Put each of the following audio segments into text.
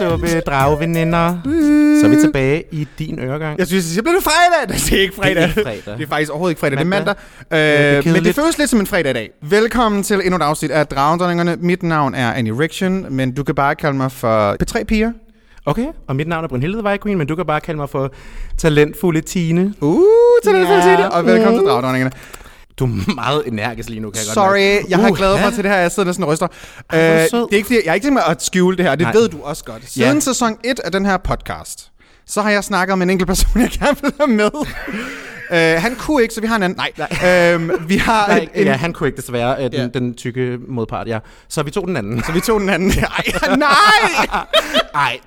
Hej, suppe, drageveninder. Så er vi tilbage i din øregang. Jeg synes, det bliver fredag. Det er ikke fredag. Det er ikke fredag. Det er faktisk overhovedet ikke fredag. Det er mandag. Øh, men det føles lidt som en fredag i dag. Velkommen til endnu et afsnit af Dragdronningerne. Mit navn er Annie Riction, men du kan bare kalde mig for P3-piger. Okay, og mit navn er Brunhilde Vejqueen, men du kan bare kalde mig for talentfulde Tine. Uh, den Ja. yeah. Og velkommen til Dragdronningerne. Du er meget energisk lige nu, kan jeg godt Sorry, mærke. jeg har Uh, glædet mig til det her. Jeg sidder næsten og ryster. hvor Øh, det er ikke, jeg er ikke tænkt mig at skjule det her. Det Nej. ved du også godt. Siden Ja. sæson 1 af den her podcast, så har jeg snakket med en enkelt person, jeg gerne vil have med. Uh, han kunne ikke, så vi har en anden. Nej, øhm, vi har Nej, en, en, ja, han kunne ikke desværre, øh, den, Ja. den tykke modpart, ja. Så vi tog den anden. Så vi tog den anden. Ej, nej! Ej,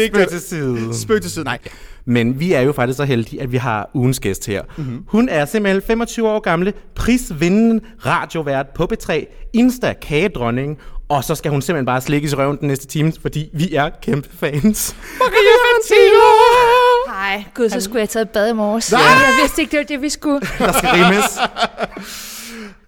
ikke spøg til side. Spøg til side, nej. Men vi er jo faktisk så heldige, at vi har ugens gæst her. Mhm. Mm-hmm. Hun er simpelthen 25 år gamle, prisvindende radiovært på B3, Insta kagedronning, og så skal hun simpelthen bare slikkes i røven den næste time, fordi vi er kæmpe fans. Maria Fantino! Nej, gud, så skulle jeg have taget et bad i morges. Nej! Jeg vidste ikke, det var det, vi skulle. Der skal rimes.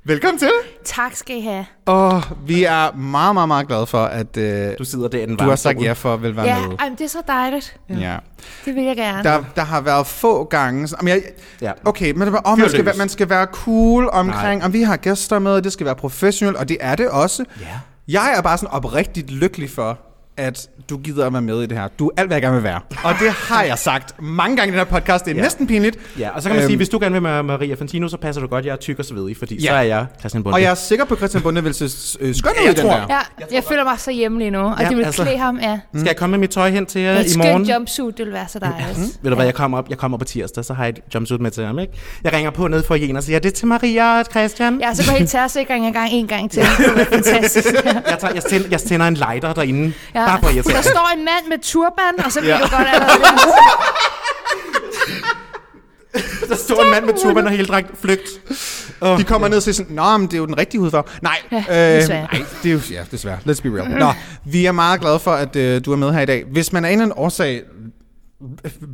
Velkommen til. Tak skal I have. Og vi er meget, meget, meget glade for, at øh, Du sidder der den du har sagt ja for at vil være Ja, med. men det er så dejligt. Ja. Det vil jeg gerne. Der, der har været få gange... Jamen, jeg, Ja. Okay, men det var, oh, man, skal man skal være cool omkring, om vi har gæster med, det skal være professionelt, og det er det også. Ja. Jeg er bare sådan oprigtigt lykkelig for, at du gider at være med i det her. Du er alt, hvad jeg gerne vil være. Og det har jeg sagt mange gange i den her podcast. Det er Ja. næsten pinligt. Ja, og så kan man Øhm, sige, hvis du gerne vil med Maria Fantino, så passer du godt, jeg er tyk og svedig, fordi Ja. så er jeg Christian Bunde. Og jeg er sikker på, at Christian Bunde vil se øh, skøn ud jeg i den tror- der. Ja, jeg, føler mig så hjemme lige nu, og Ja, det vil altså- klæde ham, ja. Skal jeg komme med mit tøj hen til jer Et i morgen? skønt jumpsuit, det vil være så dejligt. Ved du hvad, jeg kommer op, jeg kommer op på tirsdag, så har jeg et jumpsuit med til ham, ikke? Jeg ringer på ned for en og siger, det er til Maria og Christian. Ja, så går helt terrorsikring i gang en gang til. Det være fantastisk. Jeg, tager, jeg, tænder, jeg tænder en lighter derinde, Ja. Bare for at irritere. Der står en mand med turban, og så bliver Ja. du godt allerede. Der står en mand med turban og helt dragt flygt. De kommer ned og siger sådan, Nå, men det er jo den rigtige hudfarve. Nej, Ja, øh, desværre. nej, det er jo, ja, desværre. Let's be real. Nå, vi er meget glade for, at øh, du er med her i dag. Hvis man af en eller anden årsag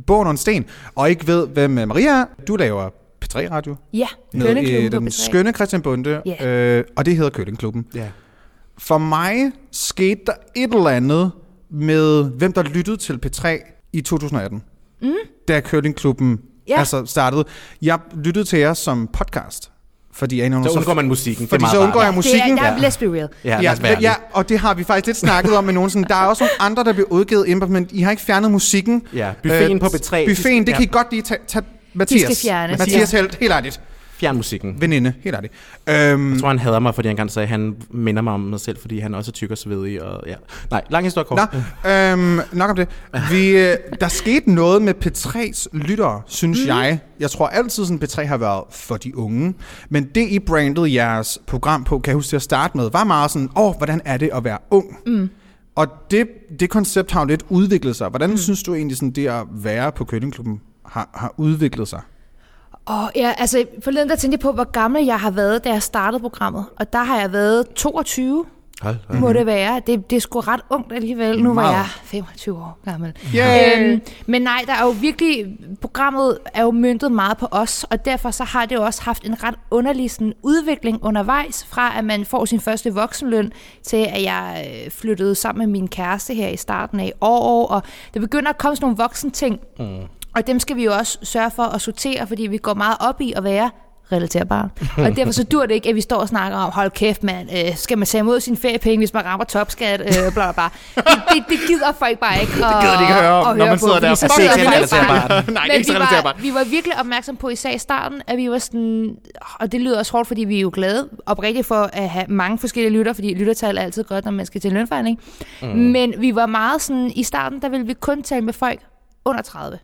bor under en sten, og ikke ved, hvem øh, Maria er, du laver P3-radio Ja, med Kønneklubben øh, på den P3. skønne Christian Bunde, Ja. øh, og det hedder Køllingklubben. Ja. For mig skete der et eller andet med, hvem der lyttede til P3 i 2018. Mm. Da Køllingklubben Ja. altså startede. Jeg lyttede til jer som podcast. Fordi jeg er Så undgår man musikken. fordi det er så undgår rart. jeg musikken. Det er, der, let's be real. Ja, Ja, ja, og det har vi faktisk lidt snakket om med nogen. Sådan, der er også nogle andre, der bliver udgivet ind men I har ikke fjernet musikken. Ja, buffeten på B3. Buffeten, det Ja. kan I godt lige tage. tage Mathias. skal fjernes, Mathias ja. Helt, helt ærligt. Fjern musikken. Veninde, helt ærligt. Øhm, Jeg tror, han hader mig, fordi han kan sagde, at han minder mig om mig selv, fordi han også er tyk og svedig. Og, ja. Nej, lang historie kort. Nå, øhm, nok om det. Vi, øh, der skete noget med P3's lyttere, synes mm. jeg. Jeg tror altid, sådan P3 har været for de unge. Men det, I brandede jeres program på, kan jeg huske til at starte med, var meget sådan, åh, hvordan er det at være ung? Mm. Og det, det koncept har jo lidt udviklet sig. Hvordan mm. synes du egentlig, sådan, det at være på Køllingklubben har, har udviklet sig? Og ja, altså forleden der tænkte jeg på, hvor gammel jeg har været, da jeg startede programmet. Og der har jeg været 22, Hold, mm. må det være. Det, det er sgu ret ungt alligevel. Nu var jeg 25 år gammel. Yay! Øhm, men nej, der er jo virkelig, programmet er jo myntet meget på os, og derfor så har det jo også haft en ret underlig sådan, udvikling undervejs, fra at man får sin første voksenløn, til at jeg øh, flyttede sammen med min kæreste her i starten af år, og der begynder at komme sådan nogle voksen ting, mm. Og dem skal vi jo også sørge for at sortere, fordi vi går meget op i at være relaterbare. Og derfor så dur det ikke, at vi står og snakker om, hold kæft mand, øh, skal man tage imod sin feriepenge, hvis man rammer topskat, øh, bla bla bla. Det, det, det gider folk bare ikke. Og, gider de ikke høre om, at når man sidder på, der. fordi så det er ikke relaterbart. Nej, det er ikke relaterbart. vi var virkelig opmærksom på, især i starten, at vi var sådan, og det lyder også hårdt, fordi vi er jo glade oprigtigt for at have mange forskellige lytter, fordi lyttertal er altid godt, når man skal til lønforhandling. Mm. Men vi var meget sådan, i starten, der ville vi kun tale med folk under 30.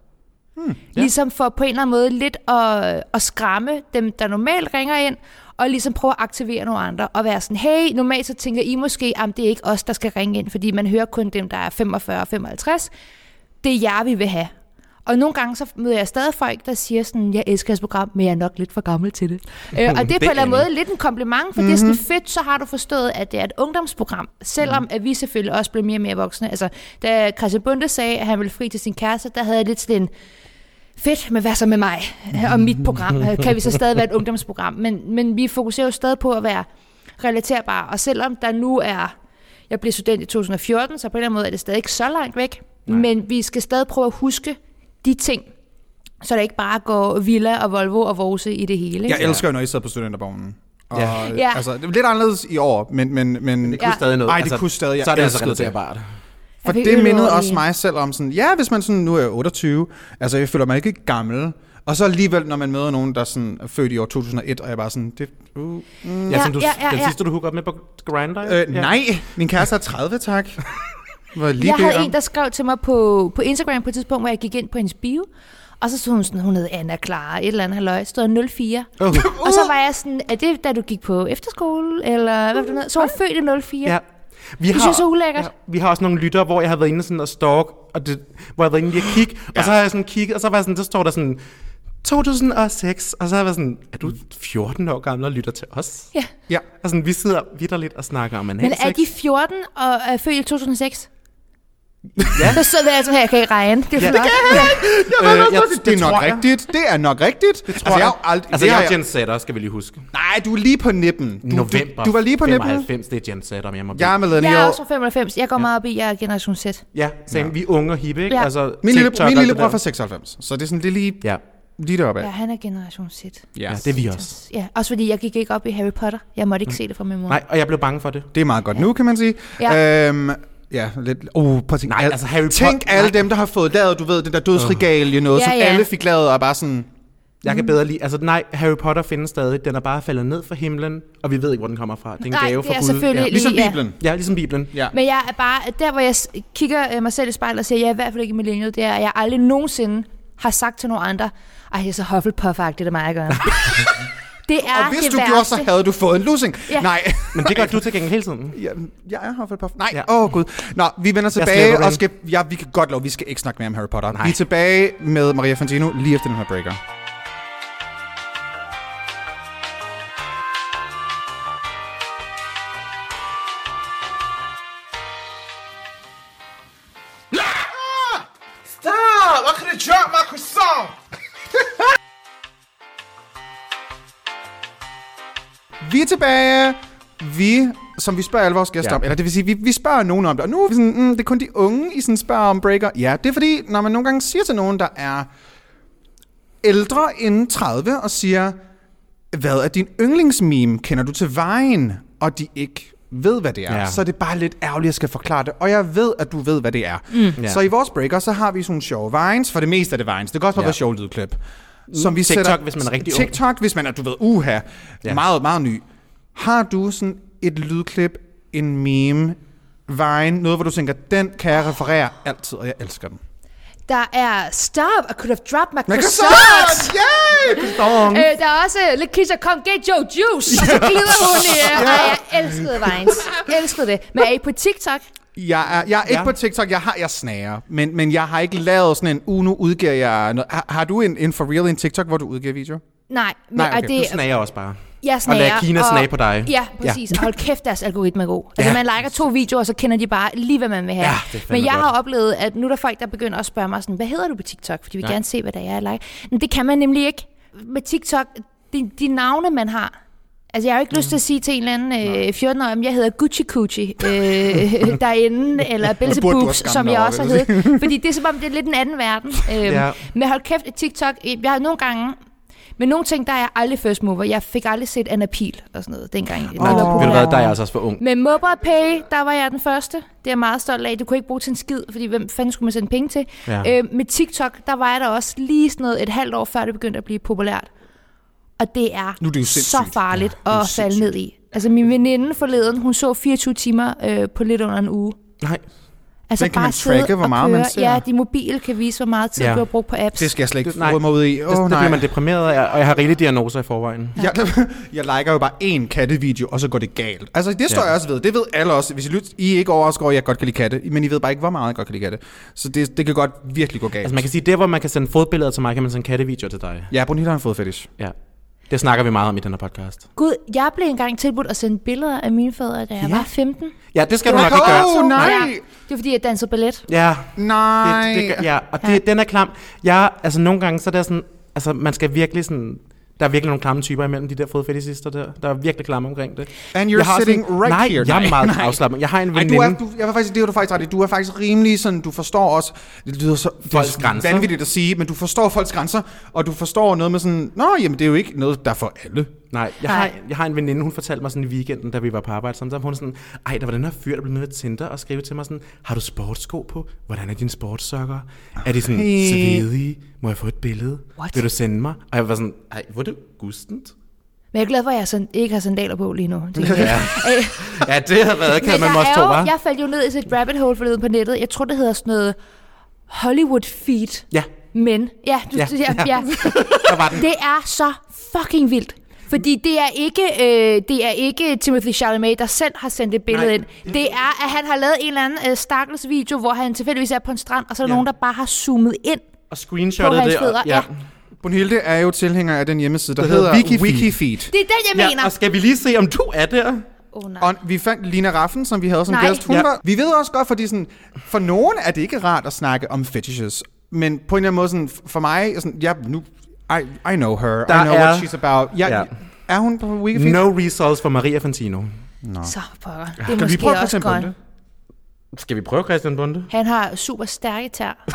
Hmm, ja. Ligesom for på en eller anden måde lidt at, at skræmme dem, der normalt ringer ind, og ligesom prøve at aktivere nogle andre, og være sådan, hey, normalt så tænker I måske, at det er ikke os, der skal ringe ind, fordi man hører kun dem, der er 45 og 55. Det er jer, vi vil have. Og nogle gange så møder jeg stadig folk, der siger sådan, jeg elsker jeres program, men jeg er nok lidt for gammel til det. øh, og det er på en eller anden måde lidt en kompliment, for mm-hmm. det er sådan fedt, så har du forstået, at det er et ungdomsprogram. Selvom at vi selvfølgelig også blev mere og mere voksne. Altså, da Christian Bunde sagde, at han ville fri til sin kæreste, der havde jeg lidt sådan en, fedt, men hvad så med mig og mit program? Kan vi så stadig være et ungdomsprogram? Men, men vi fokuserer jo stadig på at være relaterbare, og selvom der nu er, jeg blev student i 2014, så på en eller anden måde er det stadig ikke så langt væk, Nej. men vi skal stadig prøve at huske de ting, så der ikke bare går Villa og Volvo og Vose i det hele. Ikke? Jeg elsker jo, når I sidder på studentervognen. Og, Ja. Ja. Altså, det er lidt anderledes i år, men... men, men Det kunne Ja. stadig noget. Ej, det kunne stadig. Jeg Så er det altså relaterbart. For det mindede også mig selv om sådan, ja, hvis man sådan, nu er jeg 28, altså jeg føler mig ikke gammel, og så alligevel, når man møder nogen, der sådan er født i år 2001, og jeg bare sådan, det, uh, mm, Ja, Ja, som du, ja, ja, den sidste, du hookede op med på Grindr? øh, ja. nej, min kæreste er 30, tak. Var lige jeg havde om. en, der skrev til mig på, på Instagram på et tidspunkt, hvor jeg gik ind på hendes bio, og så stod hun sådan, hun hed Anna Clara, et eller andet halløj, stod 04. Oh. Og så var jeg sådan, er det da du gik på efterskole, eller hvad var det noget? Så var hun født i 04. Ja. Vi Det synes jeg er ulækkert. Ja, vi har også nogle lyttere, hvor jeg har været inde sådan og stalk, og det, hvor jeg har været inde lige at kigge, ja. og så har jeg sådan kigget, og så var jeg sådan, der står der sådan, 2006, og så har jeg været sådan, er du 14 år gammel og lytter til os? Ja. Ja. Og sådan, vi sidder vidderligt og snakker om en Men er de 14 og er født i 2006? Ja. Så sidder jeg altså her, jeg kan ikke regne. Det er Ja, ja, det flot. Ja. Øh, jeg- det, det er nok jeg. rigtigt. Det er nok rigtigt. Det tror altså, jeg. aldrig, Altså, det jeg har er Gen Z'er, skal vi lige huske. Nej, du er lige på nippen. Du, November Du, du var lige på nippen. 95, det er Gen Z'er, om jeg må Jeg er blive. millennial. Jeg er også fra 95. Jeg går meget op i, jeg er generation Z. Ja, same. vi er unge og hippe, ikke? Ja. Altså, Min lille, min lille bror fra 96, så det er sådan, det er lige, Ja. lige deroppe af. Ja, han er generation Z. ja, det er vi også. Ja, også fordi jeg gik ikke op i Harry Potter. Jeg måtte ikke se det fra min mor. Nej, og jeg blev bange for det. Det er meget godt nu, kan man sige. Ja. Øhm, ja, lidt... Uh, prøv at tænke. Nej, al- altså Harry Tænk Potter- alle nej. dem, der har fået lavet, du ved, den der dødsregalie, noget, Ja, som ja. alle fik lavet, og bare sådan... Jeg kan bedre lide... Altså nej, Harry Potter findes stadig. Den er bare faldet ned fra himlen, og vi ved ikke, hvor den kommer fra. Det er en Nej, gave det fra er Gud. selvfølgelig Ja. Ligesom. Bibelen. ja, ligesom Bibelen. Ja. Men jeg er bare, der hvor jeg kigger øh, mig selv i spejlet og siger, jeg er i hvert fald ikke millennial, det er, at jeg aldrig nogensinde har sagt til nogen andre, ej, det er så Hufflepuff-agtigt af mig at gøre. det er Og hvis det du værste. gjorde, så havde du fået en losing. Ja. Nej. Men det gør du til gengæld hele tiden. Ja, jeg er Hufflepuff. Nej, åh ja. oh, gud. Nå, vi vender tilbage og skal... Ja, vi kan godt lov, vi skal ikke snakke mere om Harry Potter. Nej. Vi er tilbage med Maria Fantino lige efter den her breaker. Stop! I could have dropped my croissant. Vi er tilbage. Vi, som vi spørger alle vores gæster Ja. om, eller det vil sige, vi, vi spørger nogen om det. Og nu er vi sådan, mm, det er kun de unge, I sådan spørger om breaker. Ja, det er fordi, når man nogle gange siger til nogen, der er ældre end 30, og siger, hvad er din yndlingsmeme? Kender du til vejen? Og de ikke ved, hvad det er. Ja. Så er det bare lidt ærgerligt, at jeg skal forklare det. Og jeg ved, at du ved, hvad det er. Mm. Ja. Så i vores breaker, så har vi sådan nogle sjove vines. For det meste er det vines. Det kan også bare Ja. være sjove lydklip. Som vi TikTok, sætter, hvis man er rigtig ung. TikTok, hvis man er, du ved, uha, Ja. meget, meget ny. Har du sådan et lydklip, en meme, Vine, noget, hvor du tænker, den kan jeg referere altid, og jeg elsker den. Der er Stop, I could have dropped my croissant. så! Yeah! Øh, der er også Lidt Kisha, come get your juice. Og så glider hun i... Øh, ej, jeg elskede Vines. Elskede det. Men er I på TikTok? Jeg er, jeg er ikke Ja. ja. på TikTok, jeg har jeg snager, men, men jeg har ikke lavet sådan en, uh, nu udgiver jeg noget. Har, har du en, en for real en TikTok, hvor du udgiver video? Nej, men Nej, og okay. det, Du snager også bare. jeg snager. lad Kina snage på dig. Ja, præcis. Og hold kæft, deres algoritme er god. Altså, Ja. man liker to videoer, så kender de bare lige, hvad man vil have. Ja, Men jeg godt. har oplevet, at nu er der folk, der begynder at spørge mig sådan, hvad hedder du på TikTok? Fordi vi Ja. gerne se, hvad der er, jeg like. Men det kan man nemlig ikke. Med TikTok, de, de navne, man har, Altså, jeg har jo ikke lyst til at sige til en eller anden øh, 14-årig, om jeg hedder Gucci Gucci øh, derinde, eller Belzebubs, som jeg også har heddet. Fordi det er som om, det er lidt en anden verden. Øhm, Ja. Men hold kæft, TikTok, jeg har nogle gange, men nogle ting, der er jeg aldrig first mover. Jeg fik aldrig set Anna Pil og sådan noget, dengang. det var ved du hvad, der er jeg altså også for ung. Med MobilePay, der var jeg den første. Det er jeg meget stolt af. Du kunne ikke bruge til en skid, fordi hvem fanden skulle man sende penge til? Ja. Øh, med TikTok, der var jeg der også lige sådan noget et halvt år før det begyndte at blive populært. Og det er, Nu er det jo så farligt Ja, det er at falde ned i. Altså min veninde forleden, hun så 24 timer øh, på lidt under en uge. Nej. Altså Den kan bare man tracke, hvor meget man ser. Ja, de mobile kan vise, hvor meget tid Ja. du har brugt på apps. Det skal jeg slet ikke Det- få mig ud i. Det, Åh, det nej. bliver man deprimeret af, og jeg har rigelige diagnoser i forvejen. Jeg, jeg liker jo bare én kattevideo, og så går det galt. Altså, det står Ja. jeg også ved. Det ved alle også. Hvis I, lyt, I er ikke overrasket over, at jeg godt kan lide katte, men I ved bare ikke, hvor meget jeg godt kan lide katte. Så det, det kan godt virkelig gå galt. Altså man kan sige, der hvor man kan sende fodbilleder til mig, kan man sende kattevideoer til dig. Ja, Brunhilde har en fodfetish. Ja. Det snakker vi meget om i den her podcast. Gud, jeg blev engang tilbudt at sende billeder af mine fædre, da jeg Ja. var 15. Ja, det skal du nok ikke gøre. Åh, nej! Ja, det var fordi, jeg dansede ballet. Ja, Nej! det, det, gør- ja, og det, Ja. den er klam. Jeg, altså nogle gange, så er der sådan, altså man skal virkelig sådan, der er virkelig nogle klamme typer imellem de der fodfetisister der. Der er virkelig klamme omkring det. And you're Jeg sitting sådan, right nej, here. jeg er Nej, meget nej. afslappet. Jeg har en Ej, du veninde. er, du, jeg var faktisk, det er du faktisk ret. Du er faktisk rimelig sådan, du forstår også, det lyder så det er Folks grænser. vanvittigt at sige, men du forstår folks grænser, og du forstår noget med sådan, nå, jamen det er jo ikke noget, der er for alle. Nej, jeg, Nej. Har, jeg har en veninde, hun fortalte mig sådan i weekenden, da vi var på arbejde sammen, så hun sådan, ej, der var den her fyr, der blev med Tinder og skrev til mig sådan, har du sportssko på? Hvordan er dine sportssokker? Er de sådan Hey. svedige? Må jeg få et billede? What? Vil du sende mig? Og jeg var sådan, ej, hvor er det gustent? Men jeg er glad for, at jeg sådan, ikke har sandaler på lige nu. Det, Ja. Ja, det har været, kan man også tro, hva'? jeg faldt jo ned i et rabbit hole forleden på nettet. Jeg tror, det hedder sådan noget Hollywood feet. Ja, Men, ja, du, Ja, ja, ja, ja. ja. der var den. det er så fucking vildt. Fordi det er ikke, øh, det er ikke Timothy Chalamet, der selv har sendt et billede Nej, ind. Det er, at han har lavet en eller anden øh, stakkels video, hvor han tilfældigvis er på en strand, og så er der Ja. nogen, der bare har zoomet ind. Og screenshotet det. og- ja. Brunhilde er jo tilhænger af den hjemmeside, der, Der hedder, hedder Wikifeed. Wikifeed. Det er den, jeg Ja, mener. og skal vi lige se, om du er der? Oh, nej. Og vi fandt Lina Raffen, som vi havde som Nej. gæst. Hun Ja. var, vi ved også godt, fordi sådan, for nogen er det ikke rart at snakke om fetishes. Men på en eller anden måde, sådan, for mig, sådan, ja, nu, I, I know her. Der I know er- what she's about. Ja, Ja. Er hun på Wikifeed? No results for Maria Fantino. Så pokker. Det er Kan vi måske prøve også Christian godt. Bunde? Skal vi prøve Christian Bunde? Han har super stærke tær,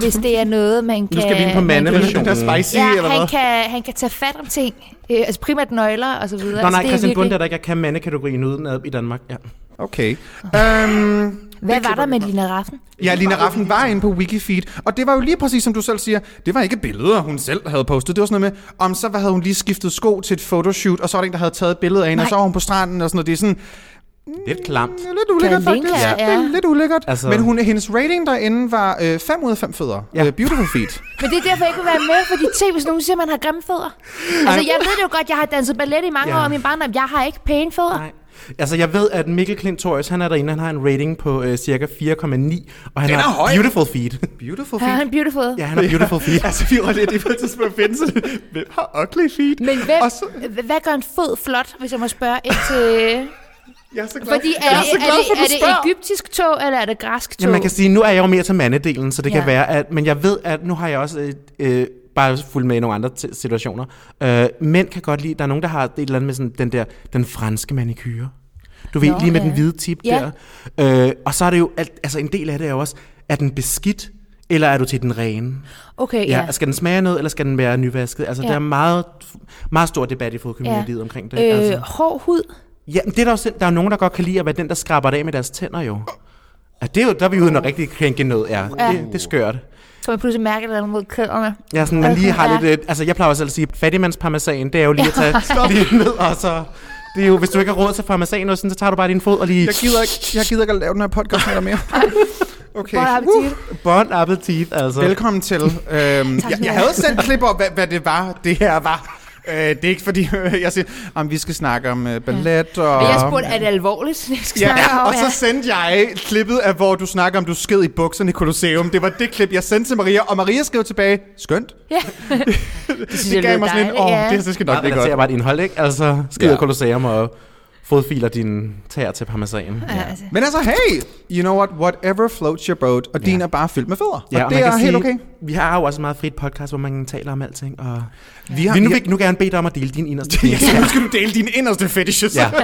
hvis det er noget, man kan... Nu skal vi ind på mandeversionen. Der spicy, Ja, eller han hvad? kan, han kan tage fat om ting. Øh, altså primært nøgler og så videre. Nå altså, nej, det er Christian virkelig- Bunde er der ikke. Jeg kan mandekategorien uden ad i Danmark. Ja. Okay. Um, Hvad var der med Lina Raffen? Ja, Lina Raffen var inde på Wikifeed, og det var jo lige præcis som du selv siger, det var ikke billeder, hun selv havde postet. Det var sådan noget med, om så hvad havde hun lige skiftet sko til et photoshoot, og så var der en, der havde taget et billede af hende, og så var hun på stranden og sådan noget. Det er sådan, Lidt klamt. det er lidt ulækkert faktisk. jer? Det er Ja. lidt ulækkert. Altså- Men hun, hendes rating derinde var 5 øh, ud af 5 fødder. Ja. Ja. Uh, beautiful feet. Men det er derfor, jeg ikke vil være med, fordi tænk, hvis nogen siger, at man har grimme fødder. Altså, jeg ved det jo godt, jeg har danset ballet i mange Ja. år i min barndom. Jeg har ikke pæne fødder. Nej. Altså, jeg ved, at Mikkel Klintorius, han er derinde, han har en rating på øh, cirka 4,9, og han Den er har høj. beautiful feet. Beautiful Ja, feet. han er beautiful. ja, han har beautiful feet. altså, vi var lidt i forhold til at finde sådan, hvem har ugly feet? Men hvem, Og så, hvad gør en fod flot, hvis jeg må spørge ind til... jeg er så glad, Fordi er, jeg er det, så er, glad det, for, er det spørger. egyptisk tog, eller er det græsk tog? Ja, man kan sige, nu er jeg jo mere til mandedelen, så det ja. kan Ja. være, at, men jeg ved, at nu har jeg også øh, øh, bare fulgt med i nogle andre t- situationer. Øh, mænd kan godt lide, der er nogen, der har et eller andet med sådan, den der, den franske manikyre. Du ved, Nå, lige med ja. den hvide tip Ja. der. Øh, og så er det jo, alt, altså en del af det er jo også, er den beskidt, eller er du til den rene? Okay, Ja. ja. Skal den smage noget, eller skal den være nyvasket? Altså, ja. Der er meget, meget stor debat i fodkommunitet Ja. omkring det. Øh, altså. hård hud. Ja, men det er der, også, der er nogen, der godt kan lide at være den, der skraber det af med deres tænder jo. Ja, det er jo, der er vi ude noget rigtig krænke noget, ja. Ja. Det, det er skørt. Så man pludselig mærker det mod kødderne. Ja, sådan, man lige har Ja. lidt, øh, altså jeg plejer også at sige, fattigmandsparmesan, det er jo lige at tage lige ned, og så, det er jo, hvis du ikke har råd til parmesan, så tager du bare din fod og lige, Jeg gider ikke, jeg gider ikke at lave den her podcast med dig mere. Okay. Bon appetit. bon appetit, altså. Velkommen til. Øhm, jeg, du jeg have. havde sendt klip over, hvad, hvad det var, det her var. Øh, det er ikke fordi, jeg siger, om vi skal snakke om uh, ballet og... Men jeg spurgte, er det alvorligt? Jeg skal snakke Ja, om, og så sendte jeg klippet af, hvor du snakker om, du sked i bukserne i Colosseum. Det var det klip, jeg sendte til Maria, og Maria skrev tilbage, skønt. Ja. det synes Det gav mig sådan en, åh, ja. det, det skal Nok nok det blive er godt. bare et indhold, ikke? Altså, skider Ja. ja. kolosseum og fodfiler din tær til parmesan. Ja, altså. Men altså, hey, you know what, whatever floats your boat, og din er bare fyldt med fødder. Ja, og og det er helt sige, okay. Vi har jo også en meget frit podcast, hvor man taler om alting. Og Vi har, vi nu, vi vil nu gerne bede dig om at dele din inderste ja, penis. nu skal du dele dine inderste fetishes. Ja. Hvad,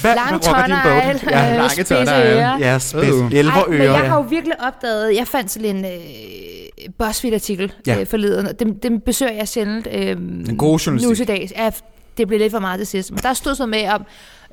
hvad Lang rocker din boat? tårnegl, Ja. øh, lange spidse ører. Ja, spids. Uh. Elver Ej, men ører, jeg har ja. jo virkelig opdaget, jeg fandt sådan en øh, BuzzFeed-artikel Ja. ja. øh, forleden, og dem, dem besøger jeg sjældent øh, En god journalistik. nu til dags. Ja, det blev lidt for meget til sidst. Men der stod så med om,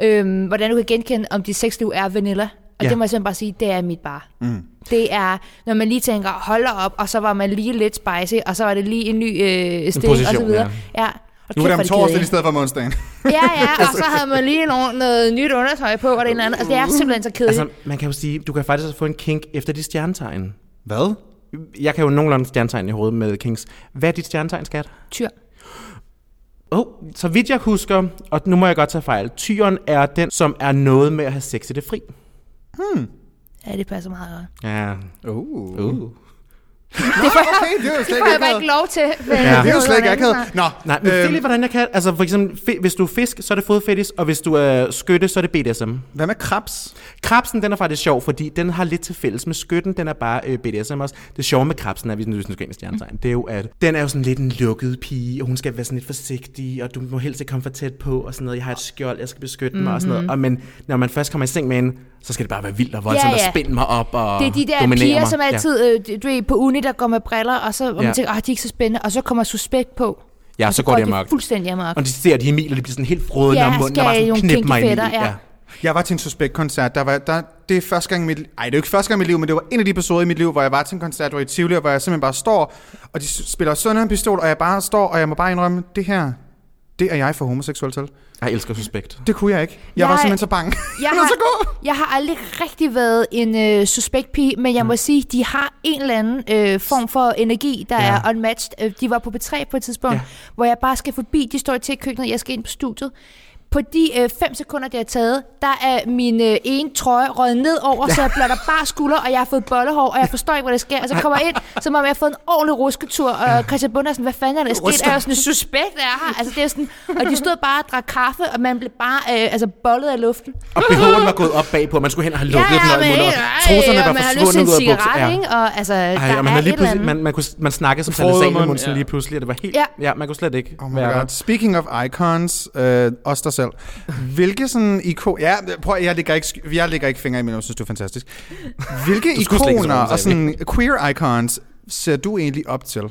øh, hvordan du kan genkende, om dit sexliv er vanilla. Og Ja. ja. det må jeg simpelthen bare sige, det er mit bar. Mm. Det er, når man lige tænker, hold op, og så var man lige lidt spicy, og så var det lige en ny øh, stilling, og så position, videre. Ja. Og Nu er det om torsdagen i stedet for om onsdagen. Ja, ja, og så havde man lige noget, noget nyt undertøj på, og det andet. Altså, det er simpelthen så kedeligt. Altså, man kan jo sige, du kan faktisk få en kink efter dit stjernetegn. Hvad? Jeg kan jo nogenlunde stjernetegn i hovedet med kings. Hvad er dit stjernetegn, skat? Tyr. Oh, så vidt jeg husker, og nu må jeg godt tage fejl, tyren er den, som er noget med at have sex i det fri. Ja, det passer meget godt. Ja. Uh. Uh. Det okay, det er jo slet Det får jeg bare ikke lov til. Ja. Det er jo slet ikke akavet. Nå, Nej, men øhm, det er lige, hvordan jeg kan. Altså for eksempel, hvis du er fisk, så er det fodfetis, og hvis du er skytte, så er det BDSM. hvad med krabs? Krabsen, den er faktisk sjov, fordi den har lidt til fælles med skytten. Den er bare øh, BDSM også. Det sjove med krabsen er, hvis nu skal ind i stjernetegn, det er jo, at den er jo sådan lidt en lukket pige, og hun skal være sådan lidt forsigtig, og du må helst ikke komme for tæt på, og sådan noget. Jeg har et skjold, jeg skal beskytte mig, og sådan noget. Og, men når man først kommer i seng med hende, så skal det bare være vildt og voldsomt, Ja, ja. og spænde mig op og Det er de der piger, mig. som altid øh, du ved, på uni, der går med briller, og så og man Ja. tænker, åh, de er ikke så spændende, og så kommer suspekt på. Ja, og så går det de amok. fuldstændig amok. Og de ser de Emil, og de bliver sådan helt frødende Ja, om munden, og bare nogle sådan knip mig kinky fætter, ja. Jeg var til en suspekt-koncert. Der var, der, det er første gang i mit Ej, det er jo ikke første gang i mit liv, men det var en af de episoder i mit liv, hvor jeg var til en koncert, hvor i Tivoli, hvor jeg simpelthen bare står, og de spiller sådan en pistol, og jeg bare står, og jeg må bare indrømme, det her, det er jeg for homoseksuel til. Jeg elsker suspekt. Det kunne jeg ikke. Jeg, Jeg- var simpelthen så bange. Jeg var så har, god. jeg har aldrig rigtig været en øh, suspekt pige, men jeg må sige, de har en eller anden øh, form for energi, der Ja. er unmatched. Øh, De var på B3 på et tidspunkt, Ja. hvor jeg bare skal forbi, de står til i køkkenet, jeg skal ind på studiet. På de øh, fem sekunder, det har taget, der er min øh, ene trøje røget ned over, så jeg blotter bare skulder, og jeg har fået bollehår, og jeg forstår ikke, hvad der sker. Og så kommer jeg ind, som om jeg har fået en ordentlig rusketur, og Christian Bunde er sådan, hvad fanden er der sket? Er jeg sådan suspekt, er jeg her? Altså, det er sådan, og de stod bare og drak kaffe, og man blev bare øh, altså, bollet af luften. Og BH'en var gået op bagpå, man skulle hen og have lukket den og i munden, og trusserne var man har lyst til forsvundet en ud af bukser. cigaret, ikke? Og altså, Ej, der og man, er lige andet. man, man, kunne, man snakkede som Frode Sanne mund, Salomonsen ja. lige pludselig, og det var helt... Ja. ja man kunne slet ikke Oh my god. Speaking of icons, øh, os der selv. Hvilke sådan ikon... Ja, prøv, jeg lægger ikke, jeg lægger ikke fingre i min, jeg synes, det er fantastisk. Hvilke Du ikoner og sådan queer icons ser du egentlig op til?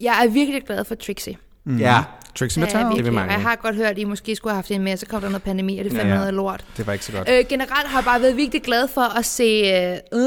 Jeg er virkelig glad for Trixie. Ja, Trixie Ja, Mattel? virkelig. Det vil Og mange. Jeg har godt hørt, at I måske skulle have haft det med, så kom der noget pandemi, og det fandt Ja, ja. noget lort. Det var ikke så godt. Øh, generelt har jeg bare været virkelig glad for at se... Øh, uh,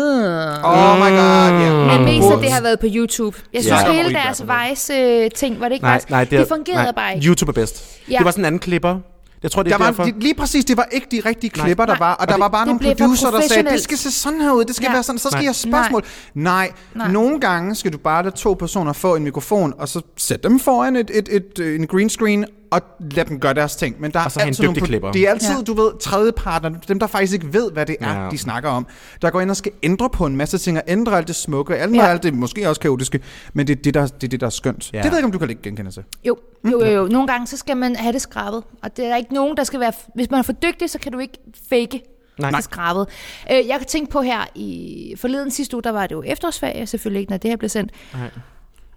Oh my god, ja. Men mest af det har været på YouTube. Jeg synes, Ja. ja. hele deres hvad Vice øh, ting, var det ikke nej, nej, det, fungerede nej, bare ikke. YouTube er bedst. Ja. Det var sådan en anden klipper. Jeg tror, det er Der var, derfor. de, lige præcis, det var ikke de rigtige Nej. klipper, der Nej. var, og, Og der det- var bare nogle producer, der sagde, det skal se sådan her ud, det skal Ja. være sådan, så skal Nej. jeg spørgsmål. Nej. Nej. nogle gange skal du bare lade to personer få en mikrofon, og så sætte dem foran et, et, et, øh, en green screen, og lad dem gøre deres ting. Men der er Og så en altid nogle klipper. Det er altid, Ja. du ved, tredjeparter, dem der faktisk ikke ved, hvad det er, Ja. de snakker om. Der går ind og skal ændre på en masse ting, og ændre alt det smukke, ændre Ja. alt det måske også kaotiske, men det er det, der, det, er det, der er skønt. Ja. Det ved jeg ikke, om du kan ikke genkende til. Jo, jo, jo, jo. Nogle gange så skal man have det skrabet. Og det er der ikke nogen, der skal være... Hvis man er for dygtig, så kan du ikke fake Nej. det skrabet. Øh, jeg kan tænke på her, i forleden sidste uge, der var det jo efterårsferie, selvfølgelig ikke, når det her blev sendt. Nej.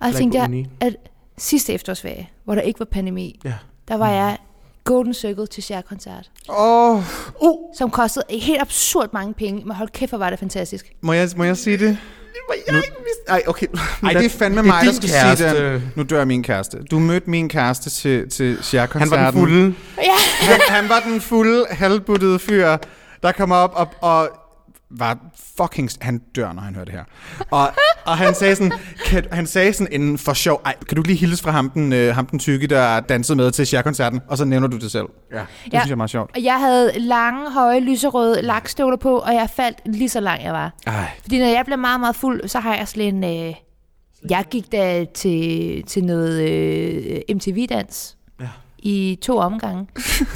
Og jeg tænkte, jeg, at sidste efterårsferie, hvor der ikke var pandemi, Ja. der var jeg Golden Circle til Cher-koncert, Åh, oh, uh. som kostede helt absurd mange penge, men hold kæft, hvor var det fantastisk. må jeg, må jeg sige det? Jeg Ej, okay. Ej, det er fandme Det er mig, der skal kæreste. sige det. Nu dør min kæreste. Du mødte min kæreste til, til Cher-koncerten. Han var den fulde. Ja, Han, han var den fulde, halvbuttede fyr, der kom op og, og var fucking... Han dør, når han hører det her. Og, og han sagde sådan, kan, han sagde sådan inden for sjov, ej, kan du lige hilse fra ham den, øh, ham den tykke, der dansede med til Cher-koncerten? Og så nævner du det selv. Ja. Det Ja. synes jeg er meget sjovt. og jeg havde lange, høje, lyserøde lakstøvler på, og jeg faldt lige så langt jeg var. Ej. Fordi når jeg bliver meget, meget fuld, så har jeg sådan en... Øh, jeg gik da til, til noget øh, MTV-dans. I to omgange.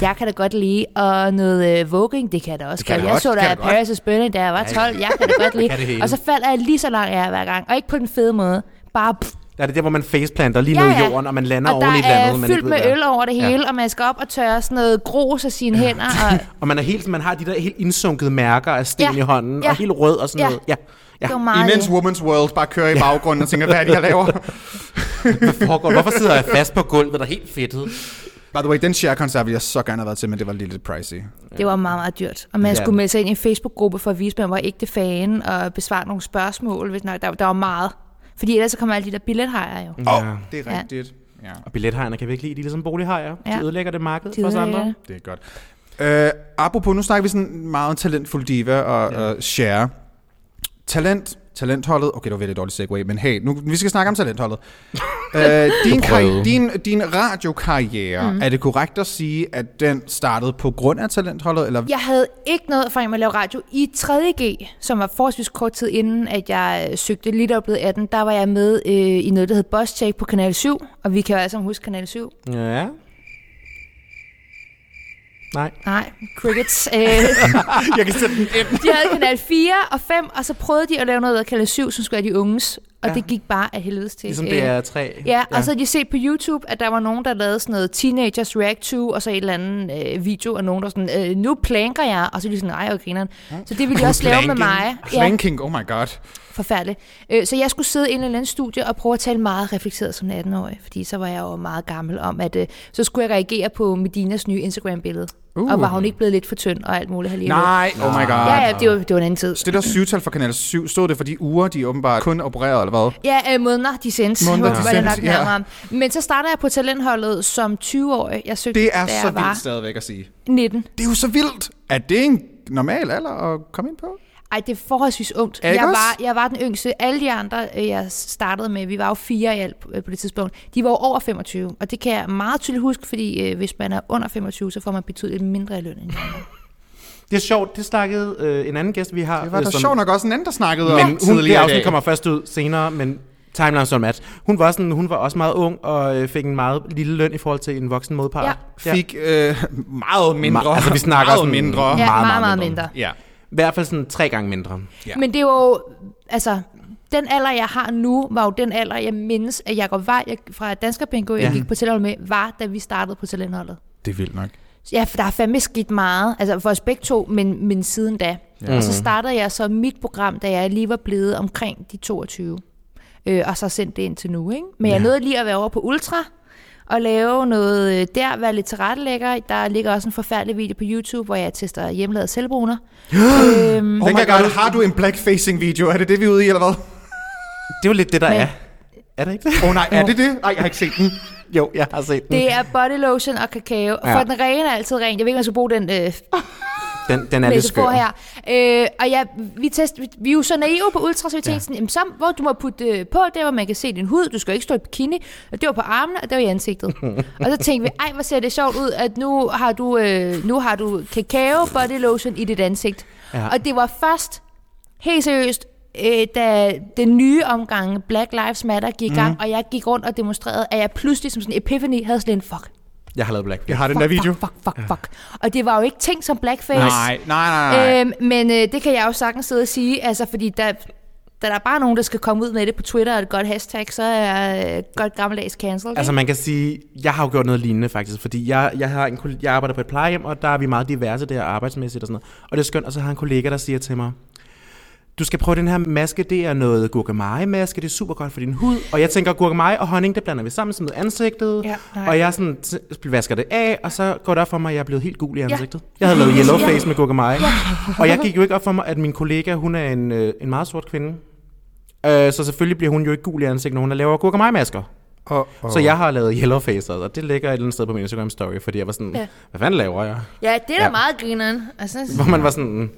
Jeg kan da godt lide, og noget øh, voging, det kan jeg da også Det kan godt. jeg godt, så da. Paris' Burning, da jeg var 12. Jeg kan da godt lide. Og så falder jeg lige så langt jeg er hver gang. Og ikke på den fede måde. Bare pff, Der er det der, hvor man faceplanter lige Ja, ned i ja. jorden, og man lander og oven i et der eller er andet. man fyldt ikke ved, med er. øl over det Ja. hele, og man skal op og tørre sådan noget grus af sine hænder. Og Og man er helt, man har de der helt indsunkede mærker af sten Ja. i hånden, Ja. og helt rød og sådan Ja. noget. Ja. Ja. det var meget Imens. Woman's World bare kører i baggrunden og tænker, hvad er det, jeg laver? Hvad foregår? Hvorfor sidder jeg fast på gulvet, der er helt fedtet? By the way, den Cher-koncert ville jeg så gerne have været til, men det var lige lidt pricey. Det var meget, meget dyrt. Og man Ja. skulle melde sig ind i en Facebook-gruppe for at vise, at man var ægte fan og besvare nogle spørgsmål. Hvis nok, der, der var meget. Fordi ellers så kommer alle de der billethajer jo. Åh, Ja. oh, det er Ja. rigtigt. Ja. Og billethejerne kan vi ikke lide, de er ligesom bolighajer. Ja. De ødelægger det marked De for os andre. det. Er godt. Øh, apropos, nu snakker vi sådan meget om talentfuld diva og, ja. og share. Talent talentholdet, okay, det var virkelig dårligt segue, men hey, nu, vi skal snakke om talentholdet. øh, din, karri- din, din radiokarriere, mm. er det korrekt at sige, at den startede på grund af talentholdet, eller Jeg havde ikke noget erfaring med at lave radio. I 3.G, som var forholdsvis kort tid inden, at jeg øh, søgte lidt op blevet 18, der var jeg med øh, i noget, der hed Boss Check på Kanal 7. Og vi kan jo alle sammen huske Kanal 7. Ja. Nej. Nej, Crickets. Øh, jeg kan sætte den ind. de havde Kanal 4 og 5, og så prøvede de at lave noget, der Kanal 7, som skulle være de unges. Og Ja. ja. det gik bare af helvedes til. Ligesom Øh, det er tre. Ja, og så havde de set på YouTube, at der var nogen, der lavede sådan noget Teenagers React to, og så en eller anden øh, video af nogen, der sådan, øh, nu planker jeg, og så er de sådan, ej, okay, grineren. Så det ville de også lave med mig. Ja, Planking, oh my god. forfærdeligt. Øh, så jeg skulle sidde i en eller anden studie og prøve at tale meget reflekteret som 18-årig, fordi så var jeg jo meget gammel om, at øh, så skulle jeg reagere på Medinas nye Instagram-billede. Uh. Og var hun ikke blevet lidt for tynd og alt muligt alligevel. Nej, oh my god. Ja, ja, det var, det var en anden tid. Så det der syvtal for Kanal 7, stod det for de uger, de åbenbart kun opererede, eller hvad? Ja, øh, måneder, de sendte. Måneder, de sendte, ja. nærmere. Men så startede jeg på talentholdet som 20-årig. Jeg søgte, Det er så vildt stadigvæk at sige. 19. Det er jo så vildt. Er det en normal alder at komme ind på? Ej, det er forholdsvis ungt. Er det Jeg var, jeg var den yngste. Alle de andre, øh, jeg startede med, vi var jo fire i alt på, øh, på det tidspunkt, de var jo over 25. Og det kan jeg meget tydeligt huske, fordi øh, hvis man er under 25, så får man betydeligt mindre i løn end. Det er sjovt, det snakkede øh, en anden gæst, vi har. Det var øh, da som- sjovt nok også en anden, der snakkede Men om hun, det tidligere i afsnit kommer først ud senere, men timeline som at hun var, sådan, hun var også meget ung og øh, fik en meget lille løn i forhold til en voksen modpart. Ja. Fik øh, meget mindre. Ma- altså, vi snakker meget sådan- mindre. Ja, Meget, meget, meget meget, mindre. mindre. Ja. I hvert fald sådan tre gange mindre. Ja. Men det er jo, altså, den alder, jeg har nu, var jo den alder, jeg mindes, at Jacob Vej jeg, fra Dansker Bingo, jeg Ja. gik på talentholdet med, var, da vi startede på talentholdet. Det er vildt nok. Ja, for der er fandme skidt meget, altså for os begge to, men, men siden da. Ja. Og så startede jeg så mit program, da jeg lige var blevet omkring de 22. Øh, og så sendte det ind til nu, ikke? Men jeg nåede lige at være over på Ultra, og lave noget øh, der, være lidt tilrettelægger. Der ligger også en forfærdelig video på YouTube, hvor jeg tester hjemmelavet selvbruner. øhm, Oh Den my god, har du en blackfacing video? Er det det, vi er ude i, eller hvad? Det er jo lidt det, der Men- er. Er det ikke det? Åh oh, nej, er det det? Nej, jeg har ikke set den. Jo, jeg har set den. det er body lotion og kakao. Ja. For den rene er altid ren. Jeg ved ikke, om jeg skal bruge den øh, Den, den er lidt skør. her. Øh, og ja, vi, test, vi, vi er jo så naive på ultra, så vi tænkte ja. sådan, så, hvor du må putte øh, på, der hvor man kan se din hud, du skal jo ikke stå i bikini, og det var på armene, og det var i ansigtet. og så tænkte vi, ej, hvor ser det sjovt ud, at nu har du, øh, nu har du kakao body lotion i dit ansigt. Ja. Og det var først, helt seriøst, øh, da den nye omgang Black Lives Matter gik i gang, mm. og jeg gik rundt og demonstrerede, at jeg pludselig som sådan en epiphany havde sådan en, fuck, Jeg har lavet blackface. Jeg har den der video. fuck, fuck, fuck, fuck. Og det var jo ikke ting som blackface. Nej, nej, nej, nej. Øhm, men øh, det kan jeg jo sagtens sidde og sige, altså fordi der, da der er bare nogen, der skal komme ud med det på Twitter og et godt hashtag, så er øh, godt gammeldags cancelled. Altså man kan sige, jeg har jo gjort noget lignende faktisk, fordi jeg, jeg, har en, jeg arbejder på et plejehjem, og der er vi meget diverse der arbejdsmæssigt og sådan noget. Og det er skønt, og så har en kollega, der siger til mig, du skal prøve den her maske, det er noget gurkemeje-maske, det er super godt for din hud. Og jeg tænker, gurkemeje og honning, det blander vi sammen som noget ansigtet. Ja, nej. og jeg sådan, vasker det af, og så går det op for mig, at jeg er blevet helt gul i ansigtet. Jeg havde lavet yellow face med gurkemeje. Og jeg gik jo ikke op for mig, at min kollega, hun er en, øh, en meget sort kvinde. Øh, så selvfølgelig bliver hun jo ikke gul i ansigtet, når hun laver gurkemeje-masker. Oh, oh. Så jeg har lavet yellow faces, og det ligger et eller andet sted på min Instagram story, fordi jeg var sådan, Ja. ja. hvad fanden laver jeg? Ja, det er da Ja. meget grineren. Altså, Hvor man var sådan,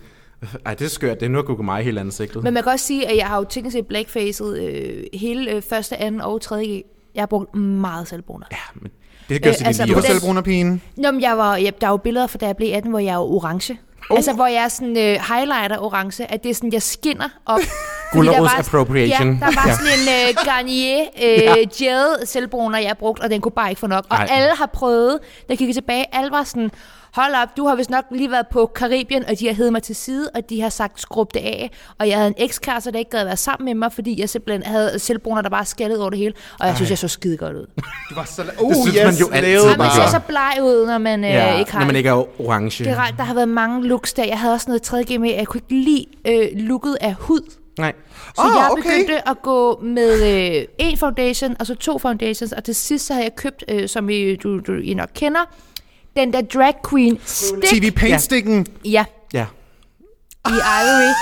ej, det er skørt, det er nu at google mig hele ansigtet. men man kan også sige, at jeg har jo tænkt sig blackfacet øh, hele øh, første, anden og tredje G. Jeg har brugt meget selvbruner. Ja, men det gør Øh, øh, altså, På den- selvbrunerpigen. Nå, men jeg var, ja, der er jo billeder fra da jeg blev 18, hvor jeg er orange. Oh. Altså, hvor jeg er sådan øh, highlighter orange, at det er sådan, jeg skinner op. Var- appropriation. Ja, der var Ja. sådan en øh, Garnier øh, Ja. gel selvbruner, jeg brugte, og den kunne bare ikke få nok. Og Ej. alle har prøvet, da jeg kiggede tilbage, alle var sådan, hold op, du har vist nok lige været på Karibien, og de har heddet mig til side, og de har sagt, skrub det af. Og jeg havde en ekskæreste, der ikke gad være sammen med mig, fordi jeg simpelthen havde selvbruner, der bare skældede over det hele. Og jeg synes, jeg så skide godt ud. Du var så... Det Uh, synes yes, man jo altid man ser så bleg ud, når man øh, ja, ikke har når man ikke er orange. det er rart, der har været mange looks der. Jeg havde også noget 3G med. Jeg kunne ikke lide øh, looket af hud. Nej. Så Åh, jeg okay. begyndte at gå med øh, en foundation, og så to foundations, og til sidst så havde jeg købt, øh, som I, du, du I nok kender, den der drag queen stick. TV Paintsticken. Ja, Ja. i Ivory.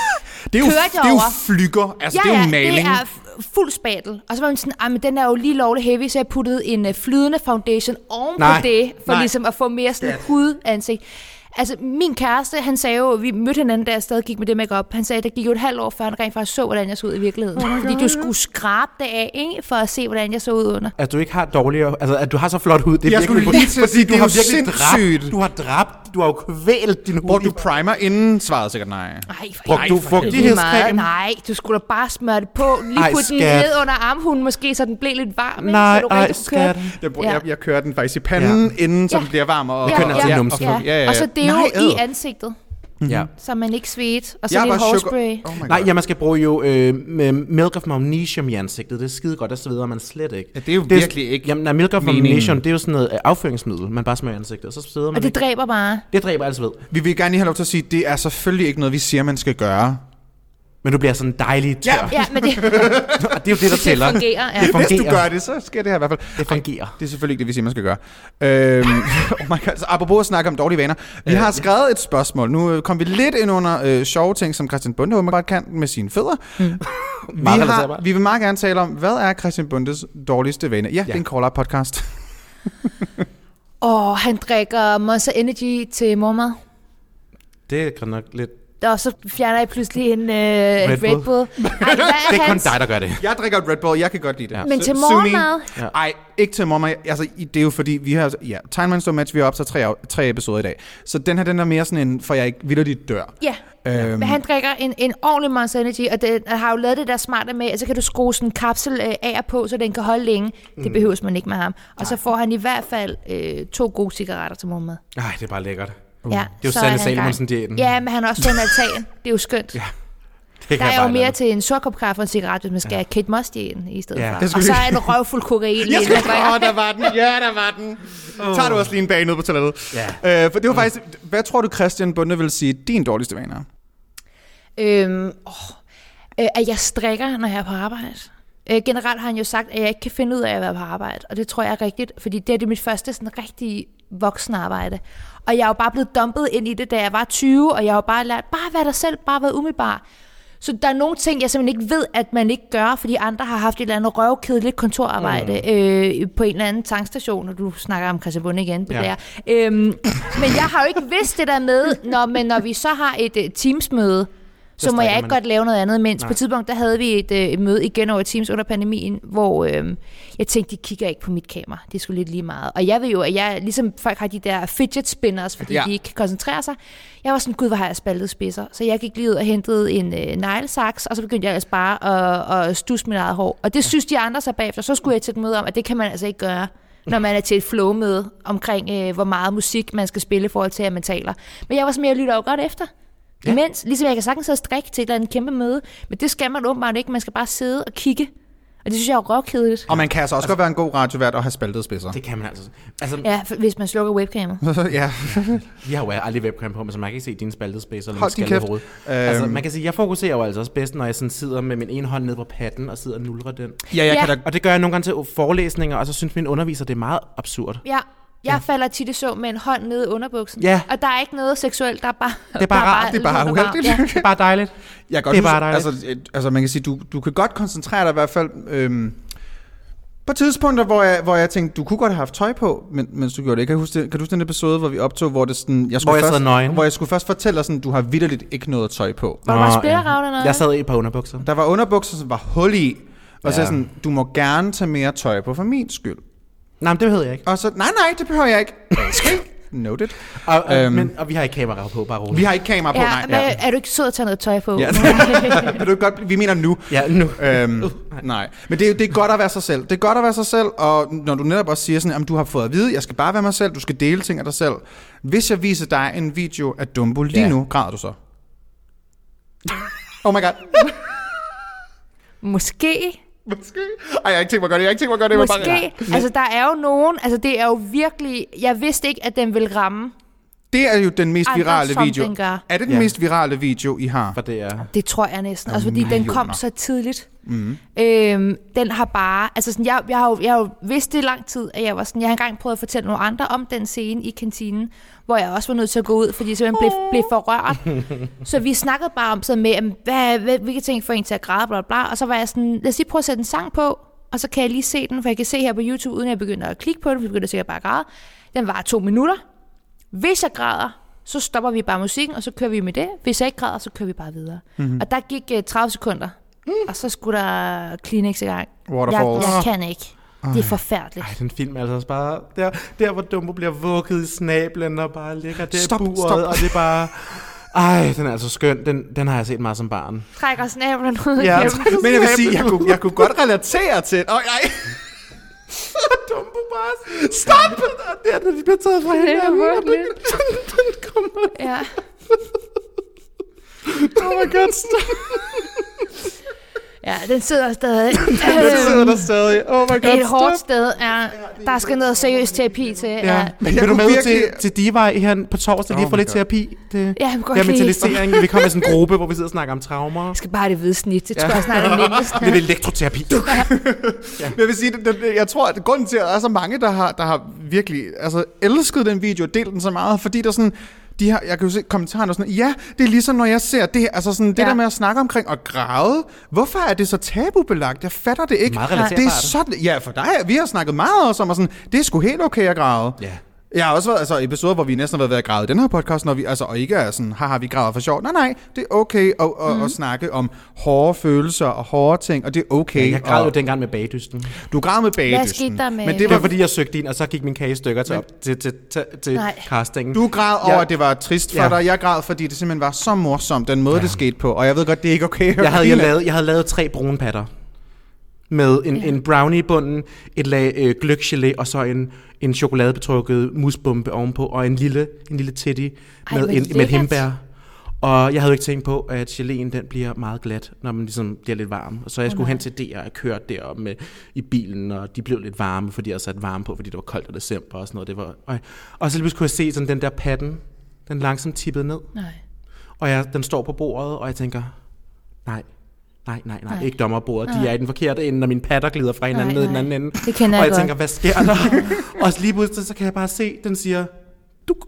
Det er jo, det er jo over. flyger. Altså, ja, det er jo ja, maling. det er fuld spatel. Og så var man sådan, "Ej, men den er jo lige lovlig heavy, så jeg puttede en øh, flydende foundation oven Nej, på det, for nej. ligesom at få mere sådan hudansigt. Altså, min kæreste, han sagde jo, vi mødte hinanden, da jeg stadig gik med det makeup. Han sagde, at det gik jo et halvt år, før han rent faktisk så, hvordan jeg så ud i virkeligheden. Oh Fordi du skulle skrabe det af, ikke? For at se, hvordan jeg så ud under. At du ikke har dårligere... Altså, at du har så flot hud, det er Jeg virkelig... skulle lige til at fordi sige, du er har virkelig sindssygt. dræbt... Du har dræbt... Du har jo kvælt din hud. Hvor du primer inden, svarede sikkert nej. Ej, for Brugte du fugtighedscreme? Nej, du skulle da bare smøre det på. Lige Ej, putte den ned under armhulen måske, så den blev lidt varm. ikke? Nej, så du ej, skat. Jeg, jeg, jeg kører den faktisk i panden, ja. inden så Ja. den bliver varm. Og, Ja, altså ja, numsen. ja. Ja, ja, ja. Og så det er Nej, jo i ad. ansigtet, Ja. så man ikke svedt. Og så Jeg er lidt hårspray. sugar- Oh. Nej, ja, man skal bruge jo øh, med milk of magnesium i ansigtet. Det er skide godt, der sveder man slet ikke. Ja, det er jo virkelig ikke Jamen, nej, milk of meningen. magnesium, det er jo sådan noget øh, afføringsmiddel, man bare smører i ansigtet, og så sveder man Og det ikke. dræber bare. Det dræber altså ved. Vi vil gerne lige have lov til at sige, at det er selvfølgelig ikke noget, vi siger, man skal gøre. Men du bliver sådan dejlig tør. Ja. Ja, men det, Og det er jo det, der det tæller. fungerer. Ja. Det Hvis du fungerer. gør det, så sker det her i hvert fald. Det fungerer. Det er selvfølgelig ikke det, vi siger, man skal gøre. Øhm, oh my God. Så apropos at snakke om dårlige vaner. Vi har skrevet et spørgsmål. Nu øh, kom vi lidt ind under øh, sjove ting, som Christian Bunde åbenbart kan med sine fødder. Mm. Vi, har, vi vil meget gerne tale om, hvad er Christian Bundes dårligste vane? Ja, ja. det er en call-up podcast. Og han drikker Monster Energy til mormad. Det er nok lidt... Og så fjerner jeg pludselig en øh, Red, Bull. Red Bull. Ej, hvad Det er kun dig, der gør det. Jeg drikker et Red Bull, jeg kan godt lide det. Ja. Men til morgenmad? Ja. Ej, ikke til morgenmad. Altså, det er jo fordi, vi har... Ja, Time Stone Match, vi har optaget tre, tre episoder i dag. Så den her, den er mere sådan en, for jeg ikke vidderligt dør. Ja. Øhm, Men han drikker en, en ordentlig Monster Energy, og og har jo lavet det der smarte med, at så kan du skrue sådan en kapsel øh, af og på, så den kan holde længe. Mm. Det behøves man ikke med ham. Og så får han i hvert fald øh, to gode cigaretter til morgenmad. Ej, det er bare lækkert. Ja, Det er jo Sanne i. Salomonsen-diæten. Ja, men han har også fået en altan. Det er jo skønt. Ja, Det Der er jo mere til en sort kop kaffe og en cigaret, hvis man skal have Kate Moss diæten i stedet Ja. for. Og så er en røvfuld kokain. Skal... inden Åh, der var den. Ja, der var den. Oh. Tager du også lige en bag ned på toilettet? Ja. Øh, for det var faktisk... Hvad tror du, Christian Bunde vil sige, din dårligste vane er? Øhm, åh, øh, at jeg strikker, når jeg er på arbejde. Øh, generelt har han jo sagt, at jeg ikke kan finde ud af at være på arbejde, og det tror jeg er rigtigt, fordi det er det mit første sådan rigtig voksenarbejde. Og jeg er jo bare blevet dumpet ind i det, da jeg var 20, og jeg har jo bare lært, bare være dig selv, bare være umiddelbar. Så der er nogle ting, jeg simpelthen ikke ved, at man ikke gør, fordi andre har haft et eller andet røvkedeligt kontorarbejde mm. øh, på en eller anden tankstation, og du snakker om Christian Bunde igen, Ja. ja. øhm, Men jeg har jo ikke vidst det der med, når, men når vi så har et uh, Teams-møde, så må jeg ikke godt lave noget andet. Mens Nej. på et tidspunkt, der havde vi et, øh, et møde igen over Teams under pandemien, hvor øh, jeg tænkte, de kigger ikke på mit kamera. Det er sgu lidt lige meget. Og jeg ved jo, at jeg, ligesom folk har de der fidget spinners, fordi Ja. de ikke kan koncentrere sig. Jeg var sådan, gud, hvor har jeg spaltet spidser. Så jeg gik lige ud og hentede en øh, neglesaks, og så begyndte jeg altså bare at, at stusse mit eget hår. Og det synes de andre så bagefter. Så skulle jeg til et møde om, at det kan man altså ikke gøre når man er til et flow med omkring, øh, hvor meget musik man skal spille i forhold til, at man taler. Men jeg var sådan, jeg lytter jo godt efter. Ja. Imens, ligesom jeg kan sagtens sidde og strikke til et eller andet kæmpe møde, men det skal man åbenbart ikke. Man skal bare sidde og kigge. Og det synes jeg er røvkedeligt. Og man kan altså også godt være en god radiovært og have spaltet spidser. Det kan man altså. Altså, Ja, for- hvis man slukker webcamet. ja. vi har jo aldrig webcam på, men så man kan ikke se dine spaltede spacer eller din kæft. hoved. Øhm. Altså, man kan sige, jeg fokuserer jo altså også bedst, når jeg sådan sidder med min ene hånd nede på patten og sidder og nulrer den. Ja, jeg Ja. kan da... Og det gør jeg nogle gange til forelæsninger, og så synes min underviser, det er meget absurd. Ja, jeg ja. falder tit i så med en hånd nede i underbuksen. Ja. Og der er ikke noget seksuelt, der er bare... Det er bare rart. Det er bare uheldigt. Ja. Det er bare dejligt. Jeg kan godt Det er huske- bare dejligt. altså, altså, man kan sige, du, du kan godt koncentrere dig i hvert fald... Øhm, på tidspunkter, hvor jeg, hvor jeg tænkte, du kunne godt have haft tøj på, men, mens du gjorde det. Kan du, huske kan du huske den episode, hvor vi optog, hvor, det sådan, jeg skulle Hvor jeg først, nøgen. Hvor jeg skulle først fortælle dig, sådan, du har vidderligt ikke noget tøj på. Var der bare eller noget? Jeg sad i et par underbukser. Der var underbukser, som var hul i, og så Ja. sådan, du må gerne tage mere tøj på for min skyld. Nej, men det ved jeg ikke. Og så, nej, nej, det behøver jeg ikke. Noted. Og, og, Øhm. men, og vi har ikke kamera på, bare roligt. Vi har ikke kamera på, Ja, nej. men er du ikke sød at tage noget tøj på? Ja. er du godt, vi mener nu. Ja, nu. Øhm, nej, men det, er- det er godt at være sig selv. Det er godt at være sig selv, og når du netop også siger sådan, at du har fået at vide, jeg skal bare være mig selv, du skal dele ting af dig selv. Hvis jeg viser dig en video af Dumbo lige Ja. nu, græder du så? Oh my god. Måske. Måske. Ej, jeg har ikke tænkt mig at gøre det. Jeg har ikke tænkt mig at gøre det. vil bare- Måske. Altså, der er jo nogen... Altså, det er jo virkelig... Jeg vidste ikke, at den ville ramme. Det er jo den mest Andre, virale som video. den gør. Er det den Ja. mest virale video, I har? For det er... Det tror jeg næsten. Altså, fordi den kom så tidligt. Mhm. Mm. Øhm, den har bare... Altså, sådan, jeg, jeg, har jo, jeg har jo vidst det i lang tid, at jeg var sådan... Jeg har engang prøvet at fortælle nogle andre om den scene i kantinen, hvor jeg også var nødt til at gå ud, fordi jeg simpelthen blev, blev for rørt. så vi snakkede bare om sådan med, jamen, hvad, hvad, hvilke ting får en til at græde, bla, bla, bla. Og så var jeg sådan, lad os lige prøve at sætte en sang på, og så kan jeg lige se den, for jeg kan se her på YouTube, uden jeg begynder at klikke på den, for jeg begynder sikkert bare at græde. Den var to minutter. Hvis jeg græder, så stopper vi bare musikken, og så kører vi med det. Hvis jeg ikke græder, så kører vi bare videre. Mm-hmm. Og der gik uh, 30 sekunder, mm. og så skulle der Kleenex i gang. Jeg, Waterfalls. jeg kan ikke. Det er forfærdeligt. Ej, den film er altså også bare... Der, der hvor Dumbo bliver vugget i snablen og bare ligger der Stop, i buret, stop. og det er bare... Ej, den er altså skøn. Den, den har jeg set meget som barn. Trækker snablen ud Ja, ja, Men jeg vil sige, jeg kunne, jeg kunne godt relatere til... Åh, oh, nej. Dumbo bare... Stop! Og der, når de bliver taget fra hinanden, og den, den, den kommer... Ja. Oh my god, stop! Ja, den sidder stadig. Den sidder der stadig. Oh my god, Et hårdt stop! sted. Ja, der skal noget seriøs terapi til. Ja, Ja. Men Vil du med virkelig- til, til Divej her på torsdag lige Oh få lidt God. terapi? Det, ja jeg kan godt ja, lide. mentalisering. Vi kommer med sådan en gruppe, hvor vi sidder og snakker om traumer. Jeg skal bare have det hvide snit. Det tror jeg snart er nemmest. Lidt elektroterapi. Men jeg vil sige, det, det, jeg tror, at grunden til, at der er så mange, der har, der har virkelig altså, elsket den video og delt den så meget, fordi der er sådan, de har, jeg kan jo se kommentarerne og sådan, ja, det er ligesom når jeg ser det, altså sådan, det Ja. der med at snakke omkring og græde, hvorfor er det så tabubelagt? Jeg fatter det ikke. Meget det er sådan, ja, for dig, vi har snakket meget også om, og sådan, det er sgu helt okay at græde. Ja. Jeg har også været altså, episoder, hvor vi næsten har været ved at græde i den her podcast, når vi, altså, og ikke er sådan, haha, vi græder for sjov. Nej, nej, det er okay at, at, Mhm. at snakke om hårde følelser og hårde ting, og det er okay. Ja, jeg græd jo og, dengang med bagdysten. du græd med bagdysten. skete der med- Men det var, fordi, jeg søgte ind, og så gik min kage i stykker til, op, til, til, til, til Nej. castingen. Du græd over, at det var trist for Ja. dig. Jeg græd, fordi det simpelthen var så morsomt, den måde, ja. det skete på. Og jeg ved godt, det er ikke okay. at jeg, havde, jeg, lavet, jeg havde lavet tre brune patter. Med en, Ja. en brownie i bunden, et lag øh, gløggelé, og så en, en chokoladebetrukket musbombe ovenpå, og en lille, en lille teddy Ej, med, en, med et hembær. Og jeg havde ikke tænkt på, at geléen den bliver meget glat, når man ligesom bliver lidt varm. Så jeg skulle nej. hen til DR og kørte derop med, i bilen, og de blev lidt varme, fordi jeg sat varme på, fordi det var koldt i december og sådan noget. Det var, og, og så lige kunne jeg se sådan den der patten, den langsomt tippede ned. Nej. Og jeg, den står på bordet, og jeg tænker, nej, nej, nej, nej, Nej. ikke dommerbordet. De er i den forkerte ende, og mine patter glider fra hinanden Nej, ned i den anden ende. Det kender og jeg jeg tænker, godt. hvad sker der? og så lige pludselig, så kan jeg bare se, den siger, duk.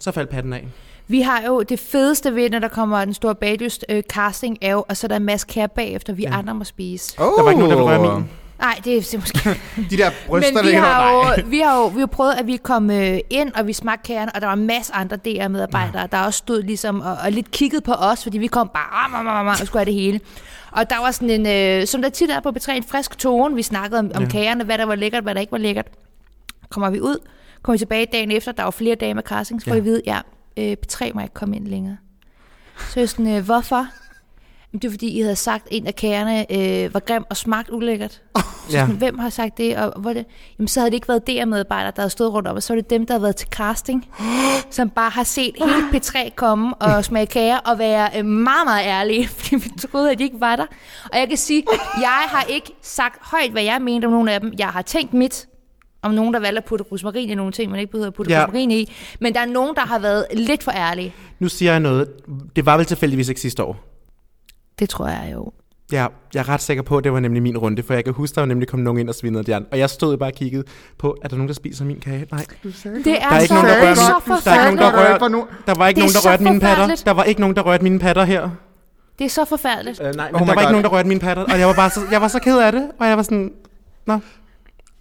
Så faldt patten af. Vi har jo det fedeste ved, når der kommer den store bagdyst øh, casting, er jo, og så er der en masse kære bagefter, vi ja. andre må spise. Oh. Der var ikke nogen, der ville røre min. Nej, det er måske... De der bryster, Men vi der har, jo, vi har jo vi har prøvet, at vi kom øh, ind, og vi smagte kagerne, og der var en masse andre DR-medarbejdere, ja. der også stod ligesom og, og lidt kigget på os, fordi vi kom bare ram, ram, ram, og skulle have det hele. Og der var sådan en, øh, som der tit er på B3, en frisk tone. Vi snakkede om, om Ja. kagerne, hvad der var lækkert, hvad der ikke var lækkert. Kommer vi ud, kommer vi tilbage dagen efter, der var flere dage med casting, så får Ja. vi vide, ja, øh, B3 må ikke komme ind længere. Så jeg sådan, øh, hvorfor? Det er fordi, I havde sagt, at en af kagerne øh, var grim og smagt ulækkert. Så Ja. sådan, hvem har sagt det? Og hvor det? Jamen, så havde det ikke været DR-medarbejdere, der havde stået rundt om, og så var det dem, der havde været til casting, som bare har set hele P3 komme og smage kager og være øh, meget, meget ærlige, fordi vi troede, at de ikke var der. Og jeg kan sige, jeg har ikke sagt højt, hvad jeg mente om nogle af dem. Jeg har tænkt mit om nogen, der valgte at putte rosmarin i nogle ting, man ikke behøver at putte ja. rosmarin i. Men der er nogen, der har været lidt for ærlige. Nu siger jeg noget. Det var vel tilfældigvis ikke sidste år. Det tror jeg jo. Ja, jeg er ret sikker på, at det var nemlig min runde, for jeg kan huske, der var nemlig kom nogen ind og svinede de andre. Og jeg stod bare og kiggede på, er der nogen, der spiser min kage? Nej. Det er, Der er ikke så, nogen, der det er rører så der er ikke nogen, der forfærdeligt. rører- Der var ikke nogen, der rørte mine patter. Der var ikke nogen, der rørte mine patter her. Det er så forfærdeligt. Øh, nej, men Oh der var God. ikke nogen, der rørte mine patter. Og jeg var bare så, jeg var så ked af det. Og jeg var sådan, nå.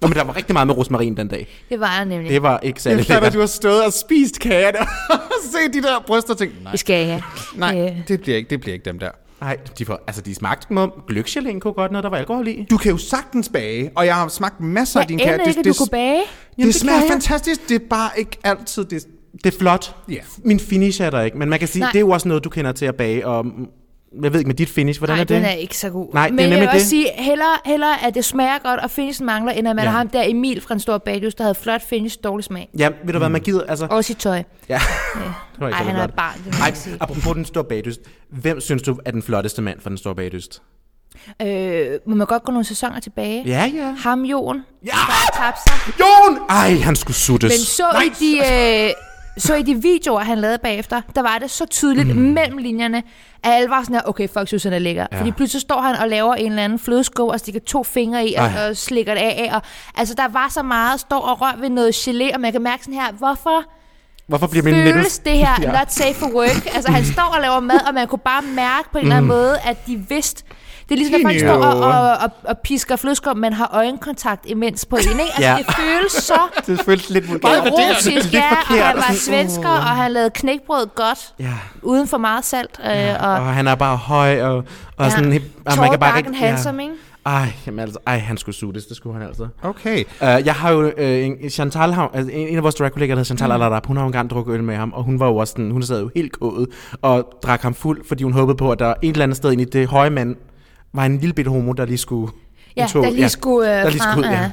Nå, men der var rigtig meget med rosmarin den dag. Det var jeg nemlig. Det var ikke Jeg særlig fatter, at lækkert. du har stået og spist kagerne, og se de der bryster og tænkt, nej, Det skal jeg have. nej, Øh. det bliver ikke, det bliver ikke dem der. Nej, de, får, altså, de smagte som om gløggelé kunne godt noget, der var alkohol i. Du kan jo sagtens bage, og jeg har smagt masser af Jeg din aner kage. ikke, at du kunne bage. det, det smager jeg. fantastisk, det er bare ikke altid det. Det er flot. Ja. Min finish er der ikke, men man kan sige, Nej. det er jo også noget, du kender til at bage. Og jeg ved ikke med dit finish, hvordan Nej, er det? den er ikke så god. Nej, det er Men jeg vil også det. sige, hellere, hellere at det smager godt, og finishen mangler, end at man Ja. ja. har ham der Emil fra en stor baghus, der havde flot finish, dårlig smag. Ja, ved du hvad, man gider, altså... Også i tøj. Ja, det var ikke Ej, han er et barn, det Ej, apropos den store bagdyst. Hvem synes du er den flotteste mand for den store bagdyst? Øh, må man godt gå nogle sæsoner tilbage? Ja, ja. Ham, Jon, Ja! der tabte sig. Jon! Ej, han skulle suttes. Men så i de... Øh, så i de videoer, han lavede bagefter, der var det så tydeligt mm. mellem linjerne, at alle var sådan her, okay, fuck, synes han er lækker. Ja. Fordi pludselig står han og laver en eller anden flødeskål og stikker to fingre i og, Ej. og slikker det af. Og, altså, der var så meget, står og rør ved noget gelé, og man kan mærke sådan her, hvorfor Hvorfor bliver min føles det her Ja. not safe for work? Altså, han står og laver mad, og man kunne bare mærke på en eller anden måde, at de vidste... Det er ligesom, når folk står og, og, og, og pisker flødeskum, man har øjenkontakt imens på en, ikke? Altså, Ja. det føles så Det føles lidt vulgært. erotisk, ja, og han var svensker, og han lavede knækbrød godt, Ja, uden for meget salt, øh, og og han er bare høj, og, og Ja. sådan... Og tall, kan bare ikke- and handsome, ikke? Ej, jamen altså, ej, han skulle suges, det skulle han altså. Okay. Uh, jeg har jo uh, en, Chantal, har, altså, en, en af vores drag-kollegaer, der hedder Chantal mm. Aladap, hun har jo engang drukket øl med ham, og hun var jo også sådan, hun sad jo helt kået og drak ham fuld, fordi hun håbede på, at der et eller andet sted ind i det høje mand var en lille bitte homo, der lige skulle... Ja, tog- der lige skulle øh, der lige skulle ud, ja. ja. Ja.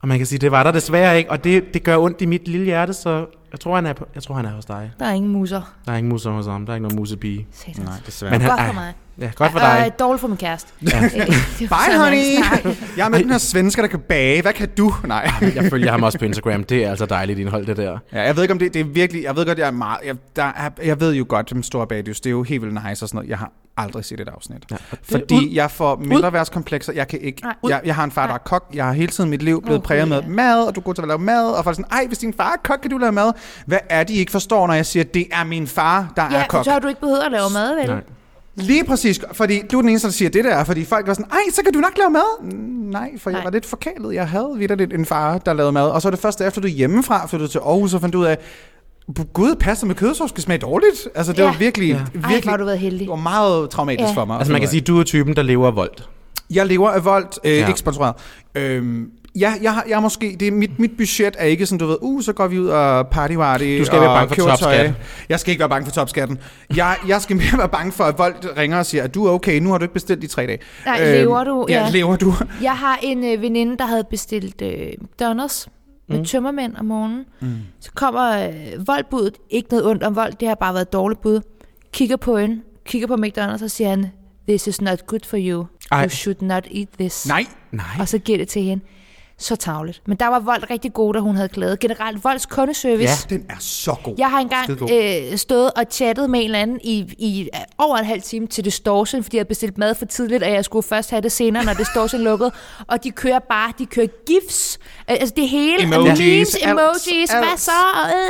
Og man kan sige, det var der desværre ikke, og det, det gør ondt i mit lille hjerte, så jeg tror, han er, på, jeg tror, han er hos dig. Der er ingen muser. Der er ingen muser hos ham, der er ikke nogen musepige. Nej, desværre. Men han, Godt for mig. Ja, godt for dig. øh, dårligt for min kæreste. Ja. Øh, Bye, honey! Jeg er med den her svensker, der kan bage. Hvad kan du? Nej. Jeg følger ham også på Instagram, det er altså dejligt indhold, det der. Ja, jeg ved ikke om det, det er virkelig, jeg ved godt, jeg er meget, jeg, der er, jeg ved jo godt, dem store bagdys, det er jo helt vildt nice og sådan noget. Jeg har aldrig set et afsnit. Ja, fordi jeg får mindre værtskomplekser, jeg kan ikke, Nej. jeg, jeg har en far, der er kok, jeg har hele tiden mit liv blevet Okay, præget med ja. mad, og du er god til at lave mad, og folk er sådan, ej, hvis din far er kok, kan du lave mad? Hvad er de ikke forstår, når jeg siger, det er min far, der Ja, er kok? så har du ikke behøvet at lave mad, vel? Nej. Lige præcis, fordi du er den eneste, der siger det der, fordi folk var sådan, ej, så kan du nok lave mad. Mm, Nej, for jeg Nej. var lidt forkælet. Jeg havde vidderligt en far, der lavede mad. Og så er det først efter, du er hjemmefra, flyttede til Aarhus og fandt ud af, gud, pasta med kødsovs skal smage dårligt. Altså, det Ja. var virkelig, Ja. Ej, virkelig, har du været heldig. det var meget traumatisk Ja. for mig. Altså man kan sige, du er typen, der lever af voldt. Jeg lever af voldt, øh, Ja. ja. ikke sponsoreret. Øhm, ja, jeg, har, jeg måske, det er mit, mit budget er ikke sådan, du ved, uh, så går vi ud og party -party Du skal være bange for køber tøj. topskat. Jeg skal ikke være bange for topskatten. Jeg, jeg skal mere være bange for, at Volt ringer og siger, at du er okay, nu har du ikke bestilt i tre dage. Nej, lever du? Ja, Ja. lever du? Jeg har en øh, veninde, der havde bestilt øh, McDonald's med mm. tømmermænd om morgenen. Mm. Så kommer øh, voldbuddet. Ikke noget ondt om vold, det har bare været et dårligt bud. Kigger på hende, kigger på McDonald's og siger han, this is not good for you. Ej. You should not eat this. Nej. Nej. Og så giver det til hende. Så tavligt. Men der var vold rigtig god, da hun havde glædet. Generelt volds kundeservice. Ja. Den er så god. Jeg har engang øh, stået og chattet med en eller anden i, i øh, over en halv time til Distortion, fordi jeg havde bestilt mad for tidligt, og jeg skulle først have det senere, når Distortion lukkede. Og de kører bare, de kører gifs. Øh, altså det hele. Emojis, Memes, alt, emojis, alt. hvad så?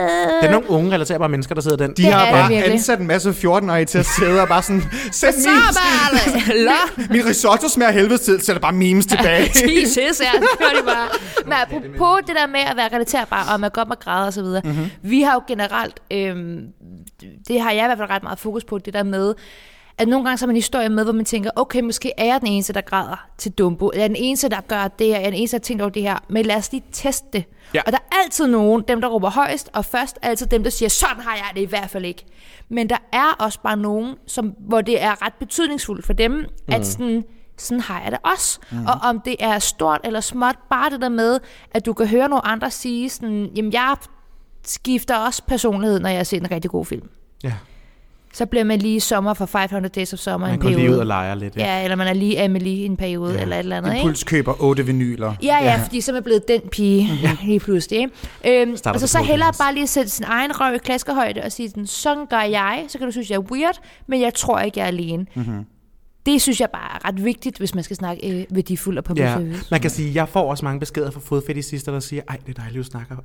Øh. Det er nogle unge relaterbare mennesker, der sidder den. De Det har bare virkelig. ansat en masse 14-årige til at sidde og bare sådan, send Så memes. bare, la. Min risotto smager helvede til, så er der bare memes tilbage. Jesus, ja, det gør de bare. Men apropos det der med at være relaterbar, og man godt må græde og så videre. Mm-hmm. Vi har jo generelt, øhm, det har jeg i hvert fald ret meget fokus på, det der med, at nogle gange så er man en historie med, hvor man tænker, okay, måske er jeg den eneste, der græder til Dumbo, eller er den eneste, der gør det her, jeg er den eneste, der har tænkt over det her, men lad os lige teste det. Ja. Og der er altid nogen, dem der råber højst, og først altid dem, der siger, sådan har jeg det i hvert fald ikke. Men der er også bare nogen, som, hvor det er ret betydningsfuldt for dem, mm. at sådan, sådan har jeg det også. Mm. Og om det er stort eller småt, bare det der med, at du kan høre nogle andre sige sådan, jamen jeg skifter også personlighed, når jeg set en rigtig god film. Ja. Så bliver man lige sommer for 500 Days of Summer Man en går lige ud periode. og leger lidt. Ja. Ja, eller man er lige Amelie i en periode, ja. eller et eller andet, ikke? Impuls køber otte vinyler. Ja, ja, fordi så er man blevet den pige ja. lige pludselig. Ikke? Øhm, Starter og så, så hellere bare lige sætte sin egen røv i klaskehøjde og sige sådan, sådan gør jeg. Så kan du synes, jeg er weird, men jeg tror ikke, jeg er alene. Mm-hmm. Det synes jeg bare er ret vigtigt, hvis man skal snakke øh, værdifuldt og på Ja, service. man kan sige, jeg får også mange beskeder fra fodfetisister, der siger, ej, det er dejligt, du snakker.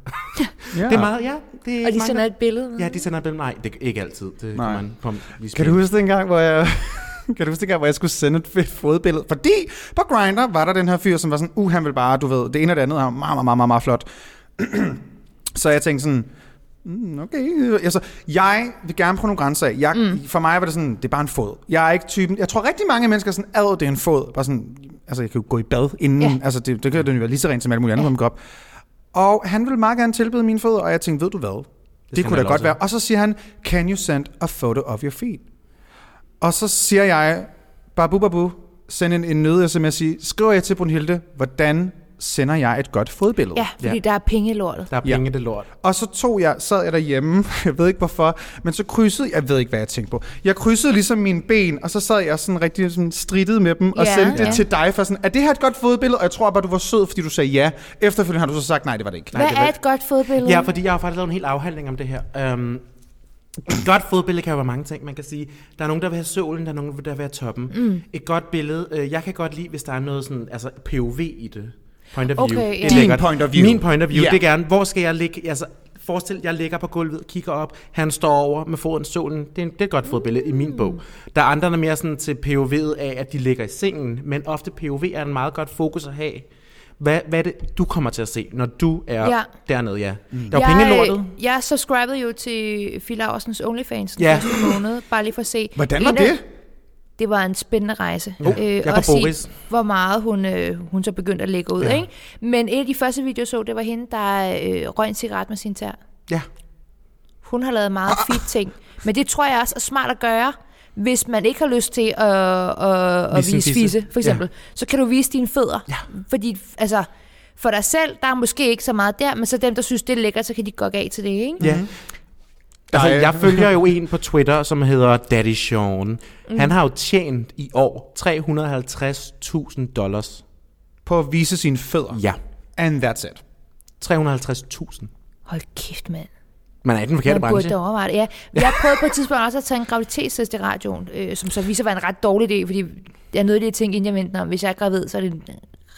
Ja. Det er meget, ja. Det er Og de mange, sender et billede. Ja, de sender et billede. Nej, det er ikke altid. Det Nej. kan man på, vi Kan du huske den gang, hvor jeg... Kan du huske gang, hvor jeg skulle sende et fedt fodbillede? Fordi på Grindr var der den her fyr, som var sådan, uh, han vil bare, du ved, det ene og det andet, han var meget, meget, meget, meget, meget flot. så jeg tænkte sådan, mm, okay. Altså, jeg vil gerne prøve nogle grænser af. Jeg, mm. For mig var det sådan, det er bare en fod. Jeg er ikke typen, jeg tror rigtig mange mennesker er sådan, ad, det er en fod. Bare sådan, altså, jeg kan jo gå i bad inden. Ja. Altså, det, det kan jo være lige så rent som alt muligt andet, ja. op. Og han ville meget gerne tilbyde mine fødder, og jeg tænkte, ved du hvad? Det, det kunne man da godt også. være. Og så siger han, can you send a photo of your feet? Og så siger jeg, babu babu, send en, en nød sms, skriver jeg til Brunhilde, hvordan sender jeg et godt fodbillede? Ja, fordi Ja. ja. der er penge i lortet. Der er Ja. penge, det er lort. Og så tog jeg, sad jeg derhjemme, jeg ved ikke hvorfor, men så krydsede, jeg ved ikke hvad jeg tænkte på, jeg krydsede ligesom mine ben, og så sad jeg sådan rigtig sådan strittet med dem, og Ja, sendte det ja. til dig for sådan, er det her et godt fodbillede? Og jeg tror bare, du var sød, fordi du sagde ja. Efterfølgende har du så sagt, nej, det var det ikke. Hvad det var er et godt fodbillede? Ja, fordi jeg har faktisk lavet en hel afhandling om det her. Um, et godt fodbillede kan jo være mange ting. Man kan sige, der er nogen, der vil have solen, der er nogen, der vil have toppen. Mm. Et godt billede, øh, jeg kan godt lide, hvis der er noget sådan, altså POV i det. Point of view. Okay, Det ja. er Din lækkert. point of view. Min point of view, Ja. det er gerne, hvor skal jeg ligge, altså Forestil, jeg ligger på gulvet, kigger op, han står over med foden solen. Det er, en, det er et godt fodbillede i min bog. Der er andre, der er mere sådan til POV'et af, at de ligger i sengen, men ofte POV er en meget godt fokus at have. Hvad, hvad er det, du kommer til at se, når du er Ja. ja. dernede, ja? Mm. Der er jo penge lortet. Jeg subscribede jo til Phil Laursens OnlyFans den Ja. første måned, bare lige for at se. Hvordan var En af- det? Var en spændende rejse. Er på at se, hvor meget hun, øh, hun så begyndte at lægge ud. Ja. Ja. Ikke? Men en af de første videoer, så, det var hende, der øh, røg en cigaret med sin tær. Ja. Hun har lavet meget fit ting. Men det tror jeg også er smart at gøre, hvis man ikke har lyst til at, at, at Vise fisse. for eksempel. Så kan du vise dine fødder. Ja. Fordi, altså, for dig selv, der er måske ikke så meget der, men så dem, der synes, det er lækkert, så kan de gå af til det, ikke? Ja. Altså, jeg følger jo en på Twitter, som hedder Daddy Sean. Mm. Han har jo tjent i år 350.000 dollars. På at vise sine fødder. Ja, And that's it. 350.000. Hold kæft, mand. Man er i den forkerte Man burde branche. da overveje det. Ja. Jeg prøvede på et tidspunkt også at tage en graviditetstest i radioen, øh, som så viser var en ret dårlig idé, fordi jeg nåede lige at tænke, inden jeg vendte, om hvis jeg er gravid, så er det en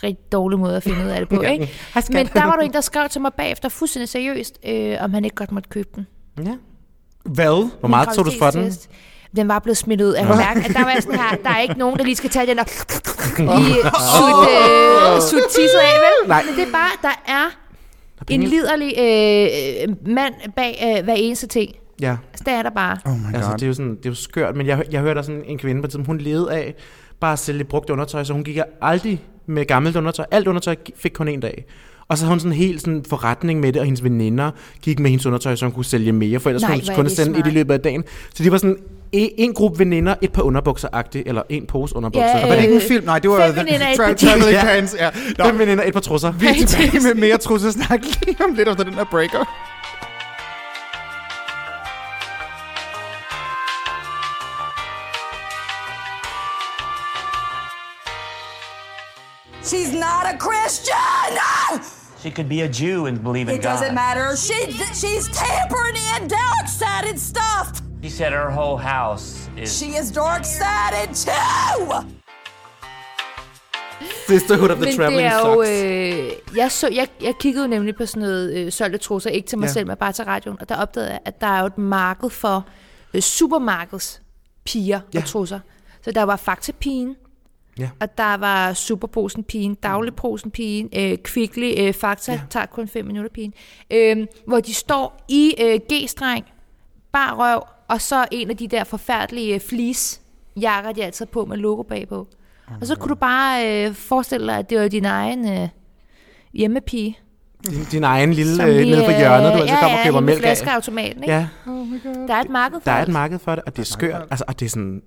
rigtig dårlig måde at finde ud af det på. Ikke? Men der var du en, der skrev til mig bagefter fuldstændig seriøst, øh, om han ikke godt måtte købe den. Ja. Hvad? Hvor meget tog du for den? Den var blevet smidt ud. Jeg kunne mærke, at der var sådan her, der er ikke nogen, der lige skal tage den og lige sutte, øh, sutte tisset af, vel? Nej. Men det er bare, der er en liderlig øh, mand bag øh, hver eneste ting. Ja. Altså, der er der bare. Oh my Altså, god. det er jo sådan, det er jo skørt, men jeg, jeg hørte der sådan en kvinde på tidspunkt, hun levede af bare sælge brugt undertøj, så hun gik aldrig med gammelt undertøj. Alt undertøj fik kun en dag. Og så havde hun sådan en helt sådan forretning med det, og hendes veninder gik med hendes undertøj, så hun kunne sælge mere, for ellers Nej, kunne hun kun det sende et i løbet af dagen. Så de var sådan en, en gruppe veninder, et par underbukser eller en pose underbukser. Ja, Ja, Var det ikke en Øh, film? Nej, det var fem veninder, et parti. Traveling Ja. Fem veninder, et par trusser. vi er tilbage med mere trussesnak lige om lidt efter den her breaker. She's not a Christian! She could be a Jew and believe in It God. doesn't matter. She she's tampering in dark-sided stuff. She said her whole house is. She is dark-sided too. Sisterhood of the Men det Traveling er jo... Socks. Øh, jeg, så, jeg, jeg kiggede nemlig på sådan noget øh, solgte trusser, ikke til mig Ja. selv, men bare til radioen, og der opdagede jeg, at der er jo et marked for øh, supermarkeds piger Ja. og trusser. Så der var Fakta-pigen, Ja. og der var Superposen-pigen, Dagligposen-pigen, øh, Kvickly, øh, Fakta, Ja. ja. tager kun 5 minutter pigen, øh, hvor de står i øh, G-streng, bar røv, og så en af de der forfærdelige øh, fleece jakker, de altid har på med logo bagpå. Og så kunne du bare øh, forestille dig, at det var din egen øh, hjemmepige. Din, din egen lille som øh, nede for hjørnet, du øh, ja, kommer og ja, køber mælk af. flaskeautomaten, ikke? Ja, Der er et marked for der er et det. marked for det, og det er skørt. Altså, og det er sådan...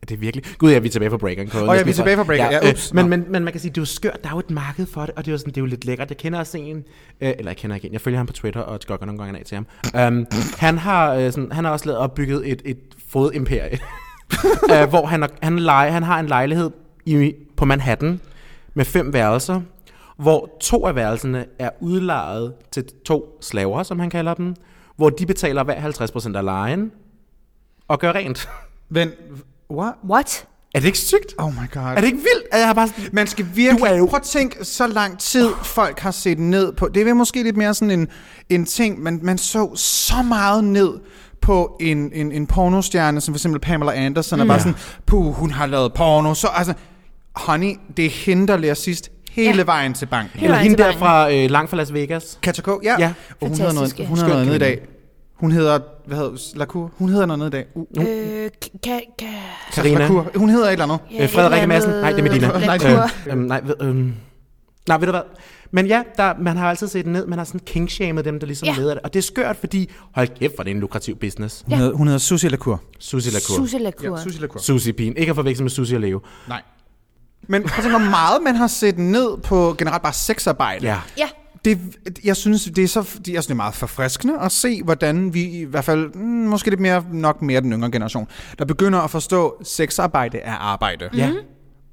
Det er virkelig... Gud, ja, vi er tilbage på breakeren. Åh ja, vi er tilbage på breakeren. Ja, øh, ups. men, men, men man kan sige, det er jo skørt. Der er jo et marked for det, og det er jo, sådan, det er jo lidt lækkert. Jeg kender også en... Øh, eller jeg kender ikke en. Jeg følger ham på Twitter, og gokker nogle gange af til ham. Um, han, har, øh, sådan, han har også lavet opbygget et, et fodimperie, uh, hvor han, har- han, leje, han har en lejlighed i, på Manhattan med fem værelser, hvor to af værelserne er udlejet til to slaver, som han kalder dem, hvor de betaler hver 50% af lejen og gør rent. Men, what? What? Er det ikke sygt? Oh my god. Er det ikke vildt? At jeg har bare sådan, Man skal virkelig... Du er jo- Prøv at tænke, så lang tid folk har set ned på... Det er vel måske lidt mere sådan en, en ting, man, man så så meget ned på en, en, en pornostjerne, som for eksempel Pamela Anderson, og bare sådan, puh, hun har lavet porno. Så altså, honey, det er hende, der lærer sidst hele Ja. vejen til banken. Hele eller hende der fra øh, langt fra Las Vegas. Katja K, ja. Ja. Og hun hedder noget, hun hedder noget andet i dag. Hun hedder, hvad hedder Lacour? Hun hedder noget andet i dag. Uh, Øh, kan, kan, Karina. Lacour. Hun hedder et eller andet. ja, Øh, Frederikke eller Madsen. Nej, det er Medina. Lacour. Øh, øhm, nej, ved, øhm, nej, ved du hvad? Men ja, der, man har altid set ned, man har sådan kingshamed dem, der ligesom Ja. leder det. Og det er skørt, fordi, hold kæft, hvor det er en lukrativ business. Hun, hedder, hun hedder Susie Lacour. Susie Lacour. Susie Lacour. Ja, Susie Lacour. Susie Pien. Ikke at forveksle med Susie og Leo. Nej. Men prøv at tænke, hvor meget man har set ned på generelt bare sexarbejde. Ja. Ja, Det, jeg synes, det er, så, det, jeg synes, det er meget forfriskende at se, hvordan vi i hvert fald, mm, måske lidt mere, nok mere den yngre generation, der begynder at forstå, at sexarbejde er arbejde. Ja.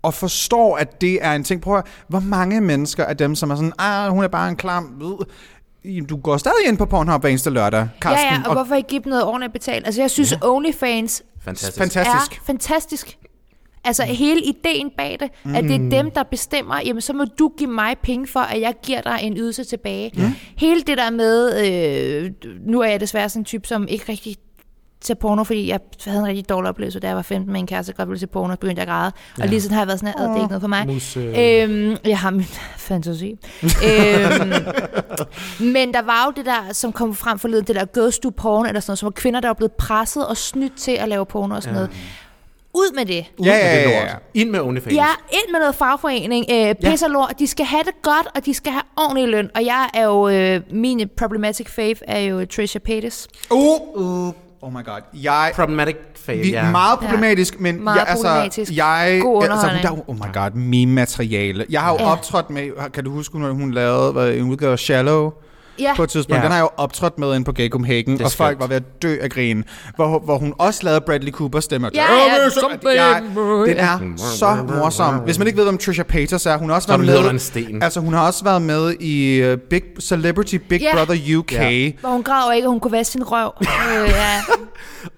Og forstår, at det er en ting. Prøv at, høre, hvor mange mennesker af dem, som er sådan, ah, hun er bare en klam, ved. du går stadig ind på Pornhub hver eneste lørdag, Karsten. ja, ja, og hvorfor ikke give dem noget ordentligt betalt? Altså, jeg synes, OnlyFans Fantastisk. Fantastisk. er fantastisk. Altså hele ideen bag det, mm. at det er dem, der bestemmer, jamen så må du give mig penge for, at jeg giver dig en ydelse tilbage. Mm. Hele det der med, øh, nu er jeg desværre sådan en type, som ikke rigtig til porno, fordi jeg havde en rigtig dårlig oplevelse, da jeg var 15 med en kæreste, der godt ville se porno, og begyndte jeg at græde. Ja. Og lige sådan har jeg været sådan, at det er ikke noget for mig. Mus, øh. Øhm, jeg har min fantasi. øhm, men der var jo det der, som kom frem forleden, det der ghost to porn, eller sådan noget, som var kvinder, der var blevet presset og snydt til at lave porno og sådan ja. noget. Ud med det. Ud Ja, med ja, det ja, lort. ja. Ind med OnlyFans. Ja, ind med noget fagforening. Øh, pisser lort. De skal have det godt, og de skal have ordentlig løn. Og jeg er jo, øh, min problematic fave er jo Trisha Paytas. Uh, uh, oh my god. Jeg, Problematic fave, vi, ja. meget problematisk, men Meget jeg, altså, problematisk. jeg, God altså, der, er oh my god, meme-materiale. Jeg har jo Ja. optrådt med, kan du huske, når hun lavede hvad, en udgave af Shallow? Ja, på et tidspunkt. Ja. Den har jeg jo optrådt med inde på Gay Copenhagen, er og folk skønt. var ved at dø af grin. Hvor, hvor hun også lavede Bradley Cooper stemme. Ja, ja, ja. Den er så morsom. Hvis man ikke ved, hvem Trisha Paytas er, hun har også været med... en sten. Altså, hun har også været med i uh, Big Celebrity Big Ja. Brother UK. Ja. hvor hun græd ikke, at hun kunne vaske sin røv. øh, ja.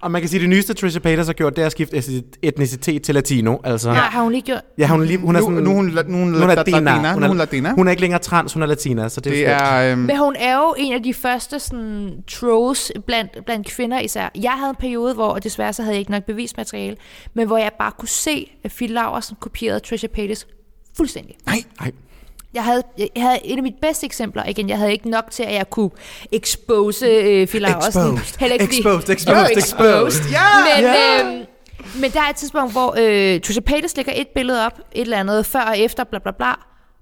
Og man kan sige, at det nyeste Trisha Paytas har gjort, det er at skifte etnicitet til latino. Altså. Nej, har hun lige gjort. Ja, hun er, lige, hun er Nu- sådan... nu er hun nu hun nu er la- latina. Hun Nu er, hun latina. Hun er ikke længere trans, hun er latina, så det, Det er... er... Øhm, Men hun er jo en af de første sådan, trolls blandt, blandt kvinder især. Jeg havde en periode, hvor, og desværre så havde jeg ikke nok bevismateriale, men hvor jeg bare kunne se, at Phil Laursen kopierede Trisha Paytas fuldstændig. nej, Nej. Jeg havde, jeg havde et af mine bedste eksempler. Igen, jeg havde ikke nok til, at jeg kunne expose øh, Phil Laursen. Exposed. Heller ikke fordi- Exposed, exposed, Oh, exposed. Ja! Men, Ja! øhm, men der er et tidspunkt, hvor øh, Trisha Paytas lægger et billede op, et eller andet, før og efter, bla bla bla,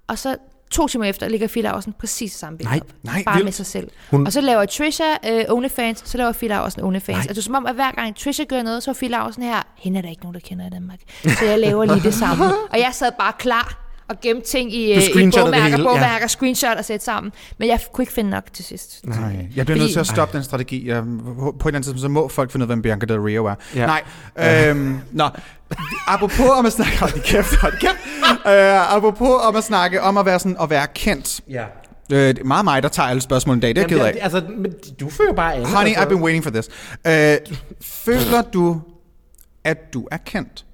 og så to timer efter ligger Phil Laursen præcis samme billede Nej, op. nej, Bare vildt. med sig selv. Hun-. Og så laver Trisha øh, OnlyFans, så laver Phil Laursen OnlyFans. Nej. Og det er som om, at hver gang Trisha gør noget, så er Phil Laursen her, hende er der ikke nogen, der kender i Danmark. Så jeg laver lige det samme. og jeg sad bare klar og gemte ting i, øh, i bogmærker, hele, ja. bogmærker, screenshot og sætte sammen. Men jeg kunne ikke finde nok til sidst. Nej, jeg bliver nødt til at stoppe den strategi. Jeg, på et eller andet tidspunkt, så må folk finde ud af, hvem Bianca Del Rio er. Ja. Nej, øhm, nå. Apropos om at snakke... Hold kæft, hold kæft. Øh, apropos om at snakke om at være, sådan, at være kendt. Ja. Øh, det er meget mig, der tager alle spørgsmål i dag. Det er jeg ked Jamen, af. det, altså, men du fører bare an. Honey, altså. I've been waiting for this. Øh, føler du, at du er kendt?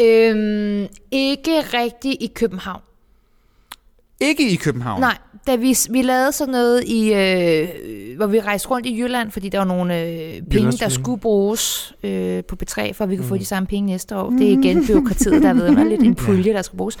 Øhm, ikke rigtig i København. Ikke i København. Nej, da vi, vi lavede sådan noget i, øh, hvor vi rejste rundt i Jylland, fordi der var nogle øh, penge, der skulle bruges øh, på B3, for at vi kunne mm. få de samme penge næste år. Det er igen byråkratiet, der ved lidt en pulje, der skal bruges.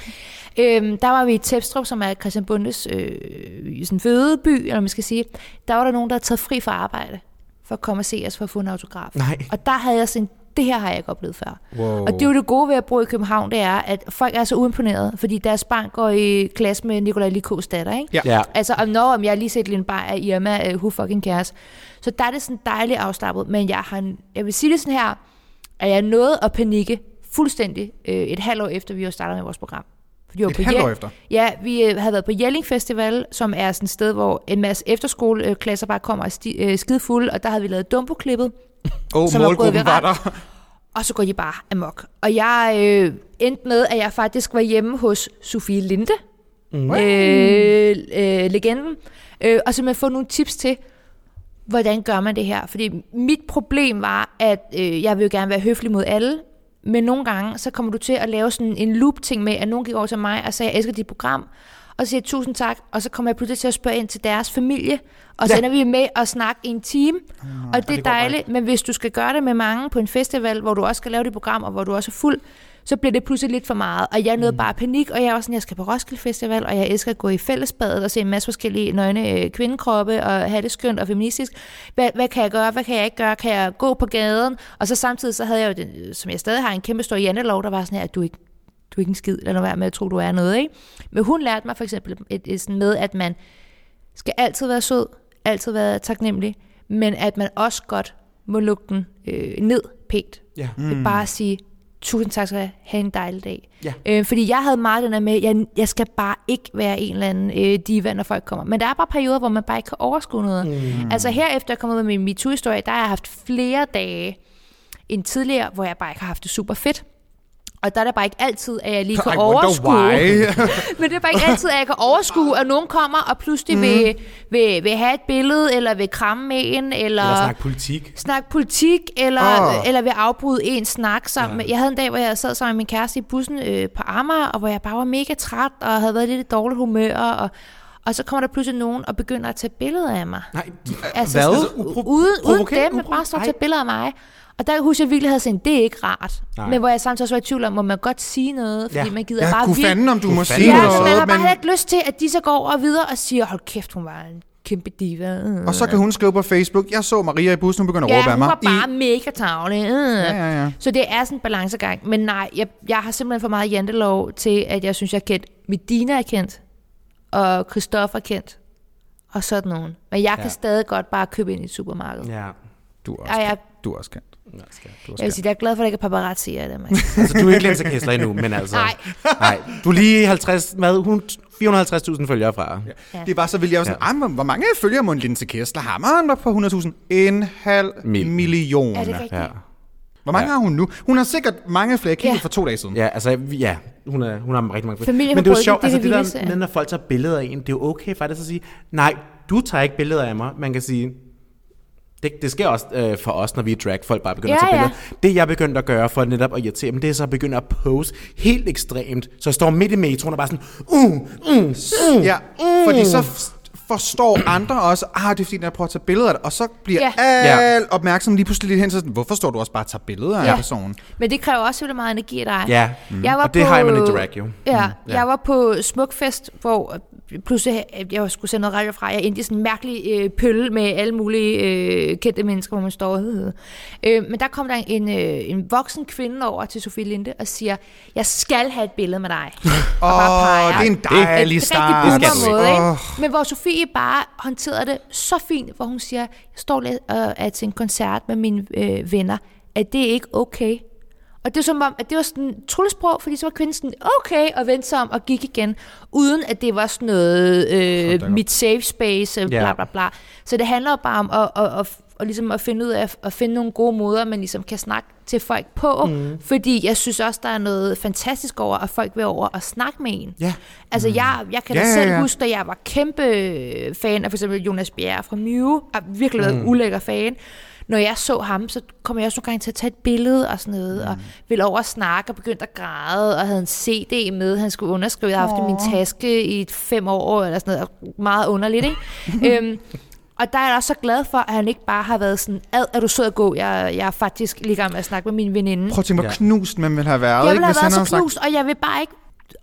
Øhm, der var vi i Tepstrup, som er Christian Bundes øh, sådan fødeby, eller man skal sige. Der var der nogen, der havde taget fri fra arbejde, for at komme og se os for at få en autograf. Nej. Og der havde jeg sådan, det her har jeg ikke oplevet før. Wow. Og det er jo det gode ved at bo i København, det er, at folk er så uimponeret, fordi deres barn går i klasse med Nikolaj Likos datter, ikke? Ja. Ja. Altså, om når om jeg har lige set Lille Bayer, Irma, uh, who fucking cares. Så der er det sådan dejligt afslappet, men jeg, har, jeg vil sige det sådan her, at jeg nåede at panikke fuldstændig øh, et halvt år efter, vi har startet med vores program. Fordi Et halvt år efter? Ja, vi øh, havde været på Jelling Festival, som er sådan et sted, hvor en masse efterskoleklasser bare kommer og sti- øh, skide fulde, og der havde vi lavet Dumbo-klippet. Åh, oh, som er gået målgruppen var viralt. der. Og så går de bare amok. Og jeg øh, endte med, at jeg faktisk var hjemme hos Sofie Linde, mm. øh, øh, legenden, øh, og simpelthen få nogle tips til, hvordan gør man det her. Fordi mit problem var, at øh, jeg vil jo gerne være høflig mod alle, men nogle gange, så kommer du til at lave sådan en loop-ting med, at nogen gik over til mig og sagde, jeg elsker dit program, og siger tusind tak, og så kommer jeg pludselig til at spørge ind til deres familie, og så Ja. ender vi med at snakke i en time, og det er det bare dejligt, men hvis du skal gøre det med mange på en festival, hvor du også skal lave dit program, og hvor du også er fuld, så bliver det pludselig lidt for meget. Og jeg nåede bare panik, og jeg var sådan, jeg skal på Roskilde Festival, og jeg elsker at gå i fællesbadet og se en masse forskellige nøgne øh, kvindekroppe, og have det skønt og feministisk. Hvad, hvad kan jeg gøre? Hvad kan jeg ikke gøre? Kan jeg gå på gaden? Og så samtidig så havde jeg jo, den, som jeg stadig har, en kæmpe stor jantelov, der var sådan her, at du ikke du er ikke en skid, lad nu være med at tro, du er noget, ikke? Men hun lærte mig for eksempel et, et sådan med, at man skal altid være sød, altid være taknemmelig, men at man også godt må lukke den øh, ned pænt. Ja. Mm. Bare sige, tusind tak skal du have, en dejlig dag. Ja. Øh, fordi jeg havde meget den der med, jeg, jeg skal bare ikke være en eller anden øh, diva, når folk kommer. Men der er bare perioder, hvor man bare ikke kan overskue noget. Mm. Altså her efter jeg kom ud med min MeToo-historie, der har jeg haft flere dage end tidligere, hvor jeg bare ikke har haft det super fedt. Og der er det bare ikke altid, at jeg lige I kan wonder overskue. Men det er bare ikke altid, at jeg kan overskue, at nogen kommer og pludselig mm. vil, vil, vil have et billede, eller vil kramme med en, eller, Eller snakke politik. snakke politik, eller, oh. eller vil afbryde en snak sammen. Ja. Jeg havde en dag, hvor jeg sad sammen med min kæreste i bussen øh, på Amager, og hvor jeg bare var mega træt, og havde været lidt i dårligt humør, og, og så kommer der pludselig nogen og begynder at tage billeder af mig. Nej, Altså, Hvad? Altså, uden, uden dem, men bare står og tage billeder af mig. Og der husker jeg virkelig, at havde sagt, det er ikke rart. Nej. Men hvor jeg samtidig også var i tvivl om, må man godt sige noget, fordi Ja. man gider Ja, bare kunne vildt- fanden, om du må sige Ja, noget, men man har bare men, heller ikke lyst til, at de så går over videre og siger, hold kæft, hun var en kæmpe diva. Og så kan hun skrive på Facebook, jeg så Maria i bussen, hun begynder at Ja, råbe af hun mig. var bare mega tavlig. Øh. Ja, ja, ja. Så det er sådan en balancegang. Men nej, jeg, jeg har simpelthen for meget jantelov til, at jeg synes, jeg er kendt. Medina er kendt, og Christoffer er kendt, og sådan nogen. Men jeg kan Ja. stadig godt bare købe ind i et supermarked. Ja. Du er også, Og jeg, du er også kendt. Ja, skal. Du er jeg vil sige, jeg er glad for, at der ikke er paparazzi af det. Altså, du er ikke Lensa Kessler endnu, men altså... Nej. Nej. Du er lige 50, hvad, hun- 450.000 følgere fra. Ja. Det var så vildt. Jeg var sådan, ja. hvor- mange følger må en Linse Kessler har? Man var på 100.000. En halv Mil. million. Er det rigtigt? Ja. Hvor mange Ja. har hun nu? Hun har sikkert mange flere kigget Ja. for to dage siden. Ja, altså, ja, hun, er, hun har rigtig mange Familie Men det er jo sjovt, det altså det det der når folk tager billeder af en, det er jo okay faktisk at sige, nej, du tager ikke billeder af mig. Man kan sige, det, det sker også øh, for os, når vi er drag, folk bare begynder Ja, at tage ja. billeder. Det jeg begyndte at gøre for netop at irritere dem, det er så at begynde at pose helt ekstremt. Så jeg står midt i metroen og bare sådan, uh, uh, uh. Ja, fordi så f- forstår andre også, ah, det er fordi, når jeg prøver at tage billeder af det, og så bliver Ja. alt opmærksom lige pludselig lidt hen, så sådan, hvorfor står du også bare og tager billeder af Ja. personen? Men det kræver også vildt meget energi af dig. Ja, Jeg var og det på, har man i drag jo. Ja, Mm, ja, jeg var på Smukfest, hvor pludselig øh, jeg skulle sende noget radio fra. Jeg endte i sådan en mærkelig øh, pølle med alle mulige øh, kendte mennesker, hvor man står. Øh. Øh, men der kom der en, øh, en voksen kvinde over til Sofie Linde og siger, jeg skal have et billede med dig. og. Åh, det er en dejlig en start. rigtig Det du boomer ikke. måde, Åh. ikke? Men hvor Sofie bare håndterede det så fint, hvor hun siger, jeg står lidt og er til en koncert med mine øh, venner. Er det ikke okay? Og det er som om, at det var sådan tryllesprog, fordi så var kvinden sådan, okay, og vendte sig om og gik igen, uden at det var sådan noget, øh, mit safe space, øh, bla bla bla. Så det handler jo bare om at, at, at, at, ligesom at finde ud af, at finde nogle gode måder, man ligesom kan snakke til folk på, mm. fordi jeg synes også, der er noget fantastisk over, at folk vil over og snakke med en. Ja. Altså, jeg, jeg kan Ja, da selv ja. huske, da jeg var kæmpe fan af for eksempel Jonas Bjerre fra Mew, har virkelig været mm. ulækker fan. Når jeg så ham, så kom jeg også nogle gange til at tage et billede og sådan noget, mm. og ville over og snakke og begyndte at græde, og havde en CD med, han skulle underskrive. Jeg har haft i min taske i et fem år, eller sådan noget, meget underligt, ikke? øhm, og der er jeg også så glad for, at han ikke bare har været sådan, ad, er du sød at gå? Jeg, jeg er faktisk lige gang med at snakke med min veninde. Prøv at tænke, hvor Ja. knust man ville have været, Jeg ikke, ville have hvis været så knust, og jeg vil bare ikke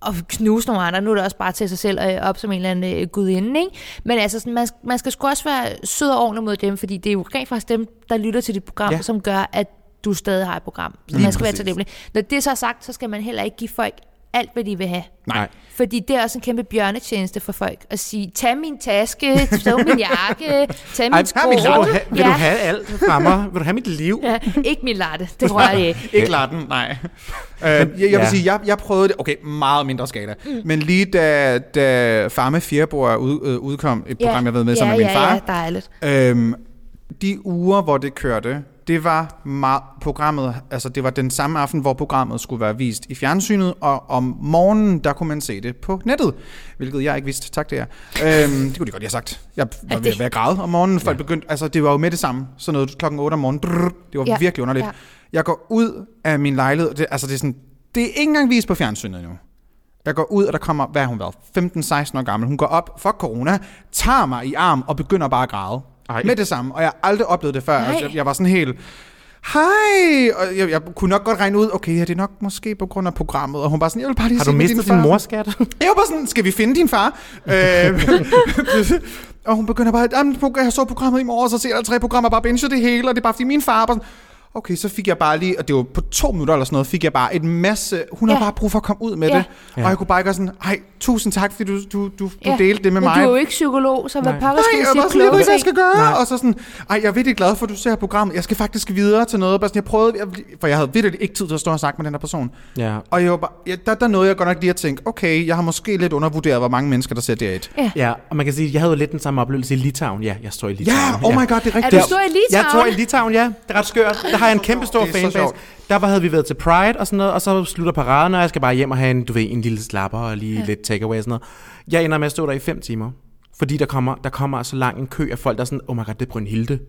og knuse nogle andre. Nu er det også bare til sig selv øh, op som en eller anden øh, gudinde, ikke? Men altså, sådan, man, man skal sgu også være sød og ordentlig mod dem, fordi det er jo rent faktisk dem, der lytter til dit program, Ja. som gør, at du stadig har et program. Så Lige man skal præcis. være taknemmelig. Når det så er sagt, så skal man heller ikke give folk alt, hvad de vil have. Nej. Fordi det er også en kæmpe bjørnetjeneste for folk at sige, tag min taske, tag min jakke, tag min vil, sko. du have, vil du have alt fra mig? Vil du have mit liv? Ja, ikke min latte, det tror jeg ikke. Ikke lade den, nej. Øh, jeg, jeg vil ja. sige, jeg, jeg prøvede det, okay, meget mindre skala, mm. men lige da, da Far med Fjerborg ud, øh, udkom, et program, jeg ved med, ja, sammen med min ja, far, Ja, dejligt. Øhm, de uger, hvor det kørte, det var programmet, altså det var den samme aften, hvor programmet skulle være vist i fjernsynet, og om morgenen, der kunne man se det på nettet, hvilket jeg ikke vidste. Tak det er. Øhm, det kunne de godt have sagt. Jeg var ved at være græd om morgenen, folk begyndte, altså det var jo med det samme, sådan noget klokken 8 om morgenen, drrr, det var Ja, virkelig underligt. ja. Jeg går ud af min lejlighed, det, altså det er sådan, det er ikke engang vist på fjernsynet nu. Jeg går ud, og der kommer, hvad har hun været, 15-16 år gammel. Hun går op for corona, tager mig i arm og begynder bare at græde. Ej. Med det samme, og jeg har aldrig oplevet det før. Nej. Altså, jeg, jeg var sådan helt, hej, og jeg, jeg kunne nok godt regne ud, okay, ja, det er nok måske på grund af programmet, og hun var sådan, jeg vil bare lige Har du mistet din din morskat? Jeg var bare sådan, skal vi finde din far? øh, og hun begynder bare, "Jamen, jeg så programmet i morges, og så ser jeg tre programmer, bare binge det hele, og det er bare fordi min far er bare sådan, Okay, så fik jeg bare lige, og det var på to minutter eller sådan noget, fik jeg bare et masse, hun ja. Ja. havde bare brug for at komme ud med Ja. det. Ja. Og jeg kunne bare gøre sådan, ej, tusind tak, fordi du, du, du, du Ja, delte det med men mig. du er jo ikke psykolog, så hvad Nej. pokker Nej, skal jeg du var sige bare sådan, jeg ved ikke, hvad jeg kloge skal gøre. Nej. Og så sådan, ej, jeg er virkelig glad for, at du ser programmet. Jeg skal faktisk videre til noget. Bare sådan, jeg prøvede, jeg, for jeg havde virkelig ikke tid til at stå og snakke med den her person. ja. Og jeg var bare, ja, der, der nåede jeg godt nok lige at tænke, okay, jeg har måske lidt undervurderet, hvor mange mennesker, der ser det et. Ja. Ja, og man kan sige, jeg havde jo lidt den samme oplevelse i Litauen. Ja, jeg står i Litauen. Ja, oh my god, det er Er rigtigt. du stor i Litauen? Jeg tror i Litauen, ja. Det er ret skørt. Der har jeg en kæmpe stor så fanbase. Der var, havde vi været til Pride og sådan noget, og så slutter paraden, og jeg skal bare hjem og have en, du ved, en lille slapper og lige ja. lidt takeaway og sådan noget. Jeg ender med at stå der i fem timer. Fordi der kommer, der kommer så lang en kø af folk, der er sådan, oh my god, det er Brynhilde.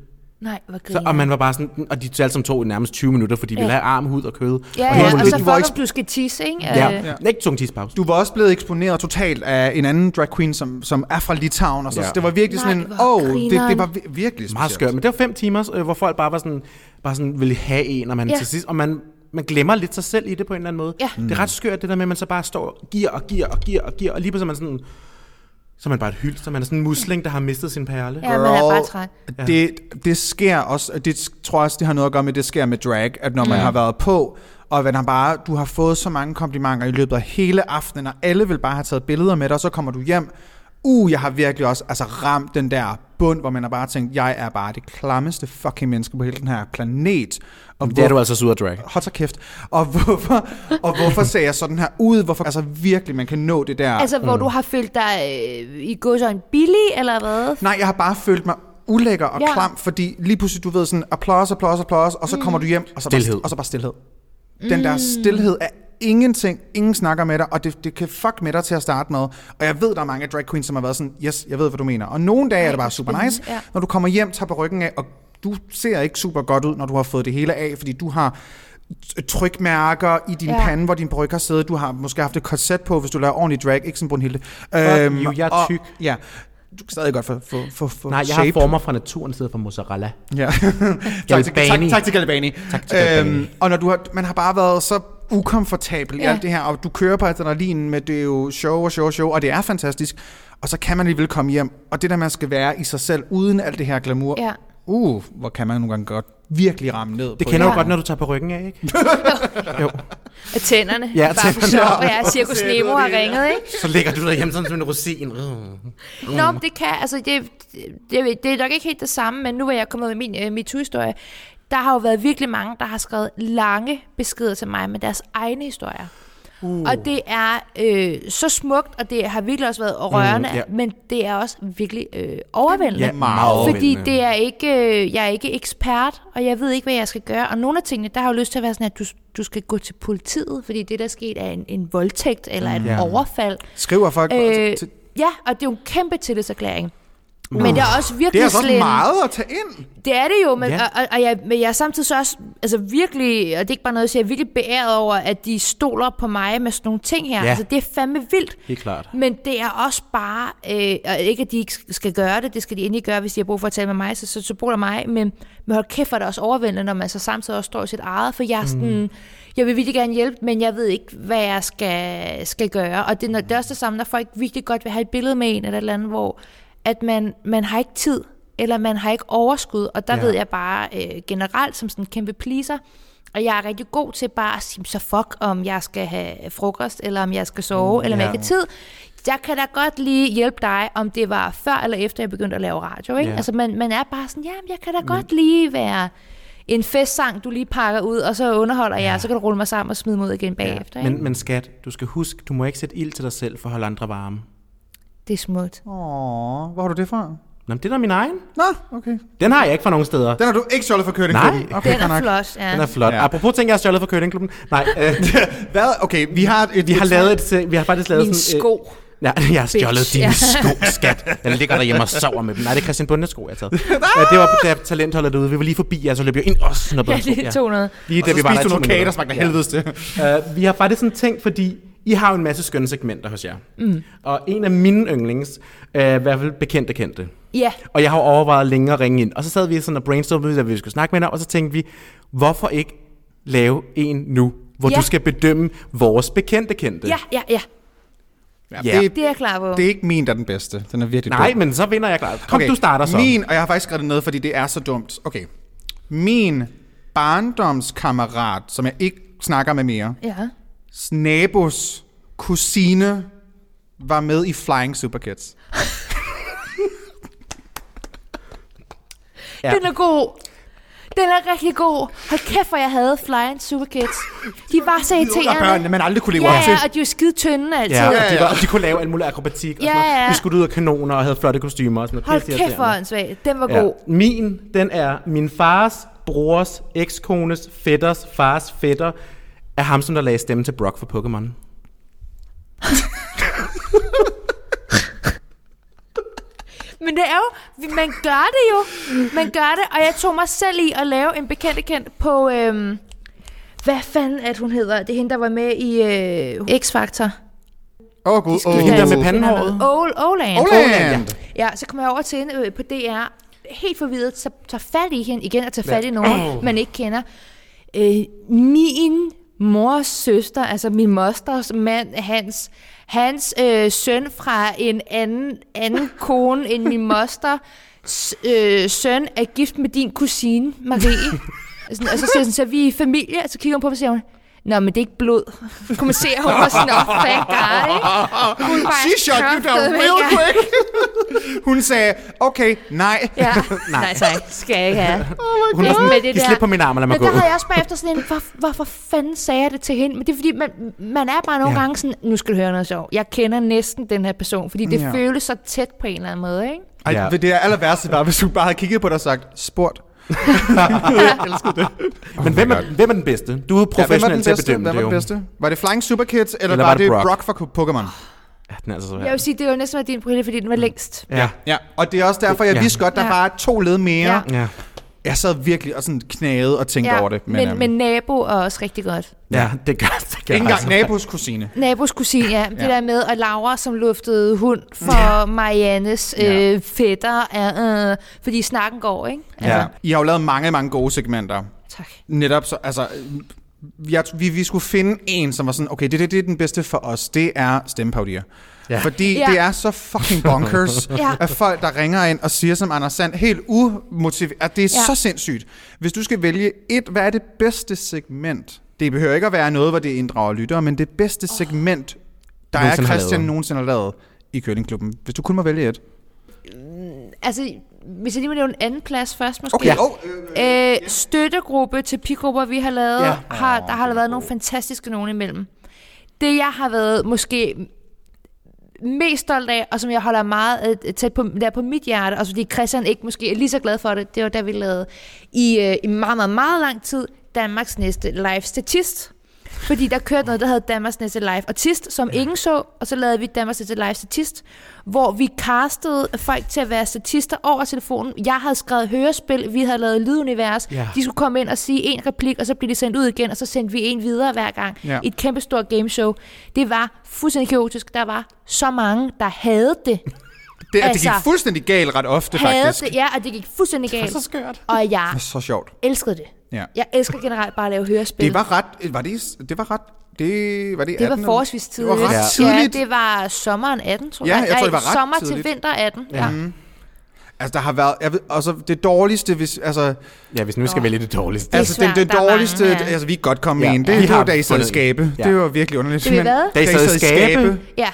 Nej, hvor Så, griner. og man var bare sådan, og de alle sammen tog nærmest 20 minutter, fordi vi Ja. ville have arm, hud og kød. Ja, og ja, og lidt- så om du skal tisse, ikke? ja, Øh, ja. ikke tung tidspause. Du var også blevet eksponeret totalt af en anden drag queen, som, som er fra Litauen, og så, Ja. så det var virkelig sådan Nej, en, hvor åh, oh, det, det var vi- virkelig Meget skørt, men det var fem timer, øh, hvor folk bare var sådan, bare sådan ville have en, og man Ja. til sidst, og man, man glemmer lidt sig selv i det på en eller anden måde. Ja. Det er ret skørt, det der med, at man så bare står og giver og giver og giver og giver, og lige pludselig er man sådan, så er man bare et hyld, så man er sådan en musling, der har mistet sin perle. Ja, man er bare træt. Det, det sker også, det tror jeg også, det har noget at gøre med, det sker med drag, at når man har været på, og man har bare, du har fået så mange komplimenter i løbet af hele aftenen, og alle vil bare have taget billeder med dig, og så kommer du hjem, uh, jeg har virkelig også altså, ramt den der bund, hvor man har bare tænkt, jeg er bare det klammeste fucking menneske på hele den her planet. Og Det er du altså sur drag. Hold så kæft. Og hvorfor, og hvorfor ser jeg sådan her ud? Hvorfor altså virkelig, man kan nå det der? Altså, hvor du har følt dig øh, i går så en billig, eller hvad? Nej, jeg har bare følt mig ulækker og Ja. klam, fordi lige pludselig, du ved, sådan applaus, applaus, applaus, og så Mm. kommer du hjem, og så, Stilhed. Bare, og så bare stillhed. Den der stillhed er ingenting, ingen snakker med dig, og det, det kan fuck med dig til at starte med. Og jeg ved, der er mange drag queens, som har været sådan, yes, jeg ved, hvad du mener. Og nogle dage er det bare super nice, ja. når du kommer hjem, tager på ryggen af, og du ser ikke super godt ud, når du har fået det hele af, fordi du har trykmærker i din Ja. pande, hvor din bryg har siddet. Du har måske haft et korset på, hvis du laver ordentlig drag, ikke som Brunhilde. you, jeg er og- tyk. Ja, du kan stadig godt få, få, få, få Nej, jeg shape. har former fra naturen i stedet for mozzarella. Ja. tak, til, tak, tak til Galbani. Tak til Galbani. Øhm, og når du har, man har bare været så ukomfortabel ja. i Ja. alt det her, og du kører på adrenalin med det er jo show og show og show, og det er fantastisk. Og så kan man alligevel komme hjem, og det der, man skal være i sig selv, uden alt det her glamour, Ja. uh, hvor kan man nogle gange godt virkelig ramme ned Det på kender en- du godt, når du tager på ryggen af, ikke? jo. Og tænderne. Ja, Bare for tænderne. sjov, ja, Cirkus Nemo har ringet, ikke? Så ligger du derhjemme sådan som en rosin. Mm. Nå, det kan, altså det, det, det er nok ikke helt det samme, men nu hvor jeg er kommet med min uh, MeToo-historie, der har jo været virkelig mange, der har skrevet lange beskeder til mig med deres egne historier. Uh. Og det er øh, så smukt, og det har virkelig også været rørende, Mm, ja. men det er også virkelig øh, overvældende. Ja, meget Fordi det er ikke, øh, jeg er ikke ekspert, og jeg ved ikke, hvad jeg skal gøre. Og nogle af tingene, der har jo lyst til at være sådan, at du, du skal gå til politiet, fordi det, der er sket, er en, en voldtægt eller et Ja. overfald. Skriver folk Øh, til, ja, og det er jo en kæmpe tillidserklæring. Men det er også virkelig det er slem. meget at tage ind. Det er det jo, men, Ja. og, og jeg, men jeg er samtidig så også altså virkelig, og det er ikke bare noget, jeg siger, jeg er virkelig beæret over, at de stoler på mig med sådan nogle ting her. Ja. Altså, det er fandme vildt. Helt klart. Men det er også bare, øh, og ikke at de ikke skal gøre det, det skal de endelig gøre, hvis de har brug for at tale med mig, så, så, så bruger mig, men, men hold kæft, hvor er det også overvældende, når man så samtidig også står i sit eget, for jeg er sådan, jeg vil virkelig gerne hjælpe, men jeg ved ikke, hvad jeg skal, skal gøre. Og det, når, det er også det samme, når folk virkelig godt vil have et billede med en, eller et eller andet, hvor at man, man har ikke tid, eller man har ikke overskud, og der Ja. ja. ved jeg bare øh, generelt som sådan en kæmpe pleaser, og jeg er rigtig god til bare at sige, så fuck, om jeg skal have frokost, eller om jeg skal sove, eller om jeg Ja. ikke har tid. Jeg kan da godt lige hjælpe dig, om det var før eller efter, jeg begyndte at lave radio. Ikke? Ja. Altså, man, man er bare sådan, ja, jeg kan da godt lige være en festsang, du lige pakker ud, og så underholder jeg, og så kan du rulle mig sammen og smide mig ud igen bagefter. Ikke? Men, men skat, du skal huske, du må ikke sætte ild til dig selv for at holde andre varme. Det er smukt. Åh, hvor har du det fra? Nå, men det er da min egen. Nå, okay. Den har jeg ikke fra nogen steder. Den har du ikke stjålet fra Nej. Kørdingklubben? Okay, Den er flot, ja. Den er flot. Ja. Apropos ting, jeg har stjålet fra Kødingklubben. Nej, øh, Hvad? Okay, vi har et... vi har lavet et, vi har faktisk lavet Min sådan... sko. Ja, jeg har stjålet dine ja. sko, skat. Jeg ligger derhjemme og sover med dem. Nej, det er Christian Bundes sko, jeg har taget. ja, det var da talentholdet derude. Vi var lige forbi, ja, så løb jeg ind og snuppede Ja, sko. det er 200. Lige Og så da vi var der spiste du nogle kager, der smagte helvedes til. Uh, vi har faktisk sådan tænkt, fordi I har jo en masse skønne segmenter hos jer. Mm. Og en af mine yndlings, uh, i hvert fald bekendte kendte. Ja, Og jeg har overvejet længe at ringe ind. Og så sad vi sådan og brainstormede, hvad vi skulle snakke med dig, og så tænkte vi, hvorfor ikke lave en nu, hvor Ja. du skal bedømme vores bekendte kendte? ja, ja, ja. Ja, Ja. det, Det er jeg klar på. det er ikke min, der er den bedste. Den er virkelig Nej, dum. men så vinder jeg klart. Kom, okay. du starter så. Min, og jeg har faktisk skrevet det ned, fordi det er så dumt. Okay. Min barndomskammerat, som jeg ikke snakker med mere, Ja. Nabos kusine, var med i Flying Superkids. Ja. Den er god. Den er rigtig god. Hold kæft, hvor jeg havde Flying Superkids. De var så Og irriterende. børnene, man aldrig kunne leve Ja, op til. ja, og de var skide tynde altid. Ja, og de, var, og de kunne lave alt muligt akrobatik. Og Ja, sådan noget. ja. Vi skulle ud af kanoner og havde flotte kostymer. Og sådan noget. Hold kæft, hvor åndssvagt. Den var Ja. god. Min, den er min fars brors, ekskones, fætters, fars fætter, er ham, som der lagde stemme til Brock for Pokémon. Men det er jo, man gør det jo. Man gør det, og jeg tog mig selv i at lave en bekendt kendt på, øhm, hvad fanden det, hun hedder? Det er hende, der var med i øh, X-Factor. Åh, oh, gud. Oh, hende der med pandehåret. med Ol- Oland. Oland. Ja, så kommer jeg over til hende øh, på DR, helt forvirret, så tager fat i hende igen og tager fat i nogen, man ikke kender. Øh, min mors søster, altså min mosters mand, hans, hans øh, søn fra en anden, anden kone end min moster, øh, søn er gift med din kusine, Marie. Sådan, og så siger hun, så er vi i familie, og så kigger hun på mig og siger hun, Nå, men det er ikke blod. Kunne man se, at hun var sådan, oh, thank God, ikke? Hun var She shot you down real quick. Hun sagde, okay, nej. Ja, nej, tak. Skal jeg ikke have. Hun er sådan, med det giv der. slip på min arm og lad mig Men gå. der havde jeg også bagefter sådan en, hvor, hvorfor fanden sagde jeg det til hende? Men det er fordi, man, man er bare nogle Ja. gange sådan, nu skal du høre noget sjovt. Jeg kender næsten den her person, fordi det Ja. føles så tæt på en eller anden måde, ikke? Ej, Ja. ja. det er aller værste var, hvis du bare havde kigget på dig og sagt, spurgt. Men hvem er, hvem er den bedste? Du er Ja, hvem var professionel den til at bedste? bedømme Hvem var det den jo. bedste? Var det Flying Super Kids, eller, Eller var var det det Brock? Brock fra Pokémon? Ja, den er altså så Jeg vil sige, det var næsten været din brille, fordi den var længst. Ja. Ja, og det er også derfor, jeg Ja. vidste godt, der Ja. var to led mere. Ja. Ja. Jeg sad virkelig og sådan knagede og tænkte over det. men, men, øhm, men nabo er også rigtig godt. ja, det gør det. Gør ikke altså. engang nabos kusine. Nabos kusine, ja. Det Ja. der med, at Laura, som luftede hund for Mariannes Ja. øh, fætter, er, øh, fordi snakken går, ikke? Altså, Ja. I har jo lavet mange, mange gode segmenter. Tak. Netop så, altså... Jeg, vi, vi skulle finde en, som var sådan, okay, det, det, det er den bedste for os. Det er stemmepaudier. Ja. Fordi Ja. det er så fucking bonkers, Ja. at folk, der ringer ind og siger som Anders Sand, helt umotiveret, at det er Ja. så sindssygt. Hvis du skal vælge et, hvad er det bedste segment? Det behøver ikke at være noget, hvor det inddrager lyttere, men det bedste oh. segment, der er Nogensinde har Christian lavet. nogensinde har lavet i Køllingklubben. Hvis du kun må vælge et. Altså, hvis jeg lige må nævne en anden plads først, måske. Okay, oh, øh, Øh, støttegruppe til pigrupper, vi har lavet, ja. har, der har der været nogle fantastiske nogen imellem. Det, jeg har været måske mest stolt af, og som jeg holder meget øh, tæt på, der på mit hjerte, og fordi Christian ikke måske er lige så glad for det, det var da vi lavede i, øh, i meget, meget, meget lang tid Danmarks næste live statist. Fordi der kørte noget, der hed Danmarks næste live artist, som ingen så, og så lavede vi Danmarks næste live statist, hvor vi castede folk til at være statister over telefonen. Jeg havde skrevet hørespil, vi havde lavet lydunivers. Ja. De skulle komme ind og sige en replik, og så blev de sendt ud igen, og så sendte vi en videre hver gang. Ja. I et kæmpe stort gameshow. Det var fuldstændig kaotisk. Der var så mange, der havde det. det, det altså, gik fuldstændig galt ret ofte, havde faktisk. det, ja, og det gik fuldstændig galt. så skørt. Og jeg Det var så sjovt. elskede det. Ja. Jeg elsker generelt bare at lave hørespil. Det var ret... Var det, det var ret... Det var, det det var 18, forholdsvis Det var tidligt. ret tidligt. Ja, det var sommeren 18, tror Ja, jeg. jeg tror, det var ret Sommer tidligt. til vinter 18. Ja. ja. Altså, der har været... Jeg ved, altså, det dårligste, hvis... Altså, Ja, hvis nu skal vælge det dårligste. altså svært, det, det dårligste... mange, ja. Altså, vi kan godt komme Ja, med en. Det, vi det var, da I sad i fundet- skabe. Ja. Det var virkelig underligt. Det var hvad? Da I sad i skabe. ja.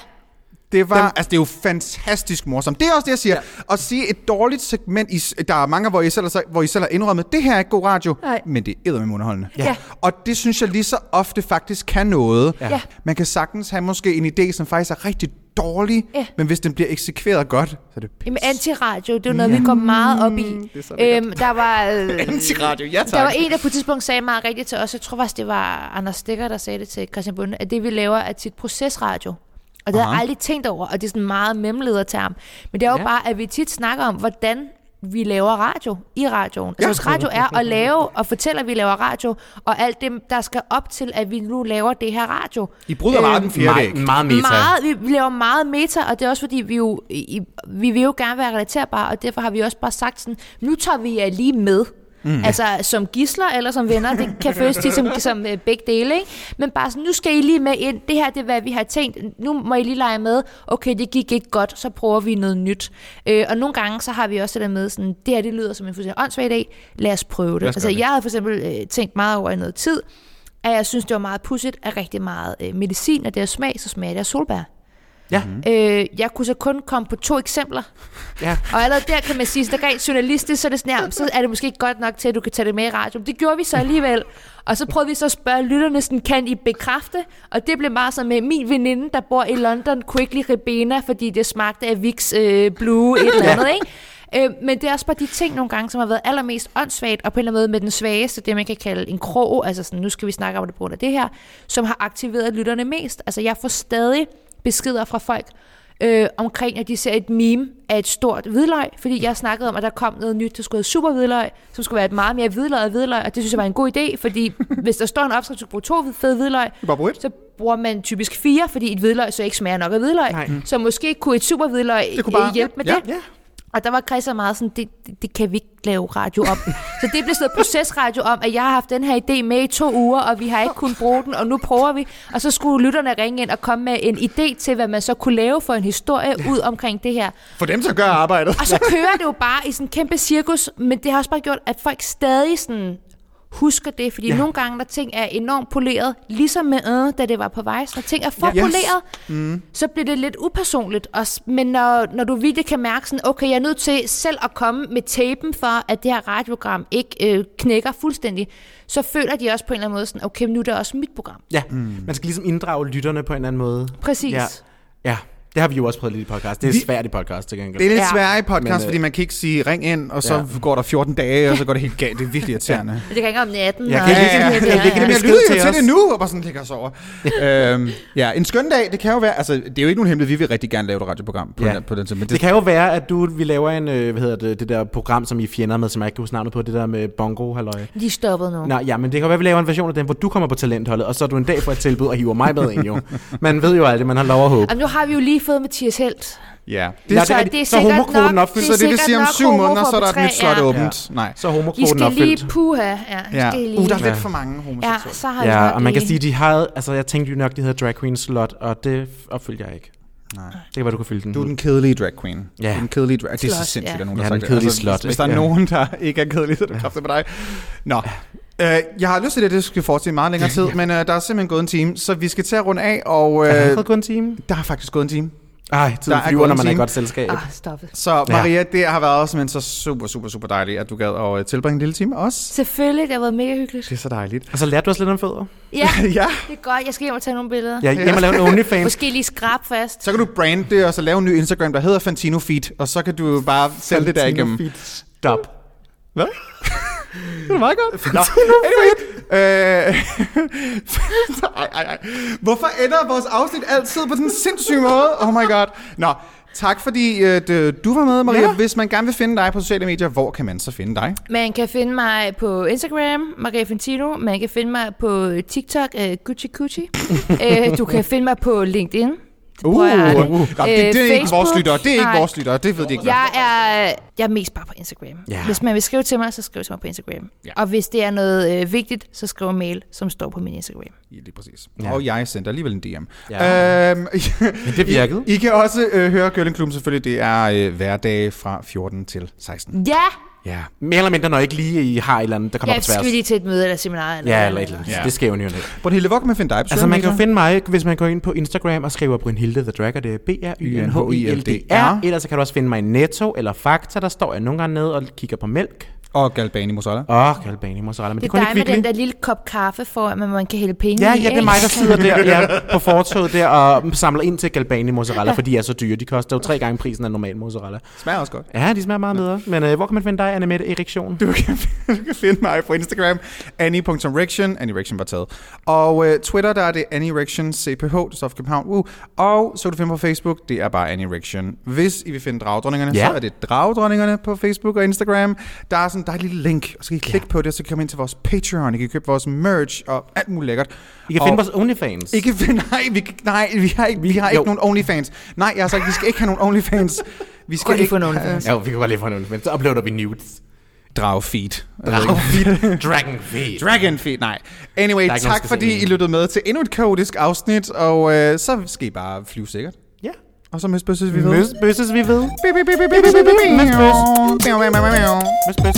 Det var, altså det er jo fantastisk morsomt. Det er også det, jeg siger. Ja. At sige et dårligt segment, I, der er mange, hvor I selv har, hvor I selv har indrømmet, det her er ikke god radio, Nej. men det er med underholdende. Ja. Og det synes jeg lige så ofte faktisk kan noget. Ja. Man kan sagtens have måske en idé, som faktisk er rigtig dårlig, Ja. men hvis den bliver eksekveret godt, så er det Jamen, antiradio, det er jo noget, vi går meget op i. det er. Øhm, der var... Øh, Antiradio, ja tak. Der var en, der på et tidspunkt sagde meget rigtigt til os, jeg tror faktisk, det var Anders Stikker, der sagde det til Christian Bunde, at det vi laver er tit procesradio. Og det har jeg Aha. aldrig tænkt over, og det er sådan en meget memlederterm. Men det er jo Ja. ja. bare, at vi tit snakker om, hvordan vi laver radio i radioen. Altså hvis radio er at lave og fortælle, at vi laver radio, og alt det, der skal op til, at vi nu laver det her radio. I bryder meget den fjerde. Meget, meget meta. Meget, vi, vi laver meget meta, og det er også fordi, vi jo i, vi vil jo gerne være relaterbare, og derfor har vi også bare sagt sådan, nu tager vi jer lige med. Mm. Altså som gisler eller som venner, det kan føles tit som, som øh, begge dele, ikke? Men bare sådan, nu skal I lige med ind, det her det er, hvad vi har tænkt, nu må I lige lege med, okay, det gik ikke godt, så prøver vi noget nyt. Øh, og nogle gange, så har vi også det der med, sådan, det her det lyder som en fuldstændig åndssvag idé, lad os prøve det. Os Altså det. jeg havde for eksempel øh, tænkt meget over i noget tid, at jeg synes, det var meget pudsigt, at rigtig meget øh, medicin, og det er smag, så smager det af solbær. Ja. Øh, jeg kunne så kun komme på to eksempler. Ja. Og allerede der kan man sige, at rent journalistisk, så er det sådan her, så er det måske ikke godt nok til, at du kan tage det med i radioen. Det gjorde vi så alligevel. Og så prøvede vi så at spørge lytterne, sådan, kan I bekræfte? Og det blev meget så med min veninde, der bor i London, lide Ribena, fordi det smagte af Vicks øh, Blue, et eller andet, ikke? Øh, men det er også bare de ting nogle gange, som har været allermest åndssvagt, og på en eller anden måde med den svageste, det man kan kalde en krog, altså sådan, nu skal vi snakke om det på grund af det her, som har aktiveret lytterne mest. Altså jeg får stadig beskeder fra folk, øh, omkring, at de ser et meme af et stort hvidløg, fordi jeg snakkede om, at der kom noget nyt, der skulle hedde super hvidløg, som skulle være et meget mere hvidløg hvidløg, og det synes jeg var en god idé, fordi hvis der står en opskrift, du bruge to fede hvidløg, så bruger man typisk fire, fordi et hvidløg så ikke smager nok af hvidløg. Nej. Så måske kunne et super hvidløg bare- hjælpe med ja, det. Og der var Christian meget sådan, det, det, det kan vi ikke lave radio om. så det blev sådan noget procesradio om, at jeg har haft den her idé med i to uger, og vi har ikke kunnet bruge den, og nu prøver vi. Og så skulle lytterne ringe ind og komme med en idé til, hvad man så kunne lave for en historie ud omkring det her. For dem at gøre arbejdet. Og så kører det jo bare i sådan en kæmpe cirkus, men det har også bare gjort, at folk stadig sådan husker det, fordi ja. nogle gange, når ting er enormt poleret, ligesom med øh, da det var på vej, når ting er for Yes. poleret, mm. så bliver det lidt upersonligt. Også, men når, når du virkelig kan mærke sådan, okay, jeg er nødt til selv at komme med tapen for, at det her radioprogram ikke øh, knækker fuldstændig, så føler de også på en eller anden måde sådan, okay, nu er det også mit program. Ja, mm. man skal ligesom inddrage lytterne på en eller anden måde. Præcis. Ja, ja. Det har vi jo også prøvet lidt i podcast. Det er Vi- svært i podcast til gengæld. Det er lidt Ja. svært i podcast, Men, Men, øh, fordi man kan ikke sige ring ind, og så Ja. går der 14 dage, og så går det helt galt. Det er virkelig irriterende. Det kan ikke om natten. Jeg og kan ikke- kan ikke- Jamen, jeg lyder jo til det nu, og bare sådan ligger os over. øhm, ja, en skøn dag, det kan jo være, altså det er jo ikke nogen hemmelighed, vi vil rigtig gerne lave et radioprogram på, Ja. den, på den tid, men Det det, kan jo være, at du, vi laver en, øh, hvad hedder det, det der program, som I er fjender med, som jeg ikke kan huske navnet på, det der med bongo halløj. De er stoppet nu. Nej, ja, men det kan være, at vi laver en version af den, hvor du kommer på talentholdet, og så er du en dag får et tilbud og hiver mig med ind, jo. Man ved jo aldrig, man har lov at håbe. Jamen, nu har vi jo lige fået Mathias Helt. ja. Ja, Det, det så er det er så homokvoten nok- opfyldt. så det vil sikkert sige, om syv måneder, så er der et P3, nyt slot ja. åbent. Nej. Så I homokvoten skal opfyldt. lige puha. Ja, I Ja. skal lige. Uh, der er lidt Ja. for mange Ja, homoseksuelle. så har Ja, og man kan sige, de havde, altså jeg tænkte jo nok, de hedder drag queen slot, og det opfyldte jeg ikke. Nej. Det kan være, du kan fylde den. Du er den kedelige drag queen. Ja. Du er den kedelige drag... Det er så sindssygt, ja. at nogen Ja, har den sagt det. Altså, kedelige slot, Hvis der er? Ja. nogen, der ikke er kedelig, så er det kraftigt med dig. Nå. Øh, jeg har lyst til, at det skal fortsætte i meget længere tid, men øh, der er simpelthen gået en time, så vi skal til at runde af, og Er det øh, allerede gået en time? der har faktisk gået en time. Ej, Der tiden er flyver, når en man er i godt selskab. Ah, stop it. Så Maria, det har været simpelthen så super, super, super dejligt, at du gad at tilbringe en lille time os. Selvfølgelig, det har været mega hyggeligt. Det er så dejligt. Og så lærte du også lidt om fødder. Ja, ja, det er godt. Jeg skal hjem og tage nogle billeder. Ja, hjem og lave en OnlyFans. Måske lige skrab fast. så kan du brande det, og så lave en ny Instagram, der hedder Fantino Feed, og så kan du bare sælge det der igennem. Stop. Hvad? det er meget godt. Nå, anyway. Øh, ej, ej, ej. Hvorfor ender vores afsnit altid på den sindssyge måde? Oh my god. Nå, tak fordi at, øh, du var med, Maria. Ja. Hvis man gerne vil finde dig på sociale medier, hvor kan man så finde dig? Man kan finde mig på Instagram, Maria Fantino. Man kan finde mig på TikTok, uh, Gucci Gucci. uh, du kan finde mig på LinkedIn. Det bruger jeg. Uh, Nå, det, det er Øh, ikke vores Facebook? lyttere. Det er ikke vores lyttere. Det ved de ikke. Jeg er, jeg er mest bare på Instagram. Ja. Hvis man vil skrive til mig, så skriv til mig på Instagram. Ja. Og hvis det er noget øh, vigtigt, så skriv en mail, som står på min Instagram. Ja, lige præcis. Ja. Og jeg sendte alligevel en DM. Ja. Øhm, Men det virkede. I, I kan også øh, høre Girling Klubben selvfølgelig. Det er øh, hverdage fra 14 til 16. Ja! Ja. Mere eller mindre, når ikke lige I har et eller andet, der kommer Ja, på skal tværs. vi lige til et møde eller seminar? Eller Ja, eller et eller andet. Ja. Det skal jo nyt. Brunhilde, hvor kan man finde dig Altså, man kan jo finde mig, hvis man går ind på Instagram og skriver Brynhilde The Drag, og det er b r y n h i l d r Ellers så kan du også finde mig i Netto eller Fakta, der står jeg nogle gange ned og kigger på mælk. Og Galbani Mozzarella. Åh, oh, Galbani mozzarella, men det, Det er dig ikke med den der lille kop kaffe for, at man kan hælde penge Ja, i. ja, det er mig, der sidder der ja, på fortoget der og samler ind til Galbani mozzarella, fordi de er så dyre. De koster jo tre gange prisen af normal mozzarella. Smager også godt. Ja, de smager meget bedre. Men øh, hvor kan man finde dig, Anne Mette Eriktion? Du kan, du kan finde mig på Instagram, annie.rection, annie.rection var taget. Og uh, Twitter, der er det annie.rection, cph, det står for København, uh. Og så kan du finde på Facebook, det er bare annie.rection. Hvis I vil finde dragdronningerne, Ja. så er det dragdronningerne på Facebook og Instagram. Der er sådan, der er et lille link, og så kan I klikke på det, og så kan I komme ind til vores Patreon, I kan købe vores merch og alt muligt lækkert. I kan og finde vores OnlyFans. I kan finde, nej, vi, nej, vi har ikke, vi har ikke Jo. nogen OnlyFans. Nej, jeg har sagt, vi skal ikke have nogen OnlyFans. Vi skal ikke få en OnlyFans? Ja, vi kan godt lige få en OnlyFans. Så uploader vi nudes. Drag feed. Dragon feed. Dragon feed, nej. Anyway, nogen, tak fordi I lyttede med til endnu et kaotisk afsnit, og øh, så skal I bare flyve sikkert. Og så møsbøsses vi ved. Møsbøsses vi ved. Møsbøs. Møsbøs.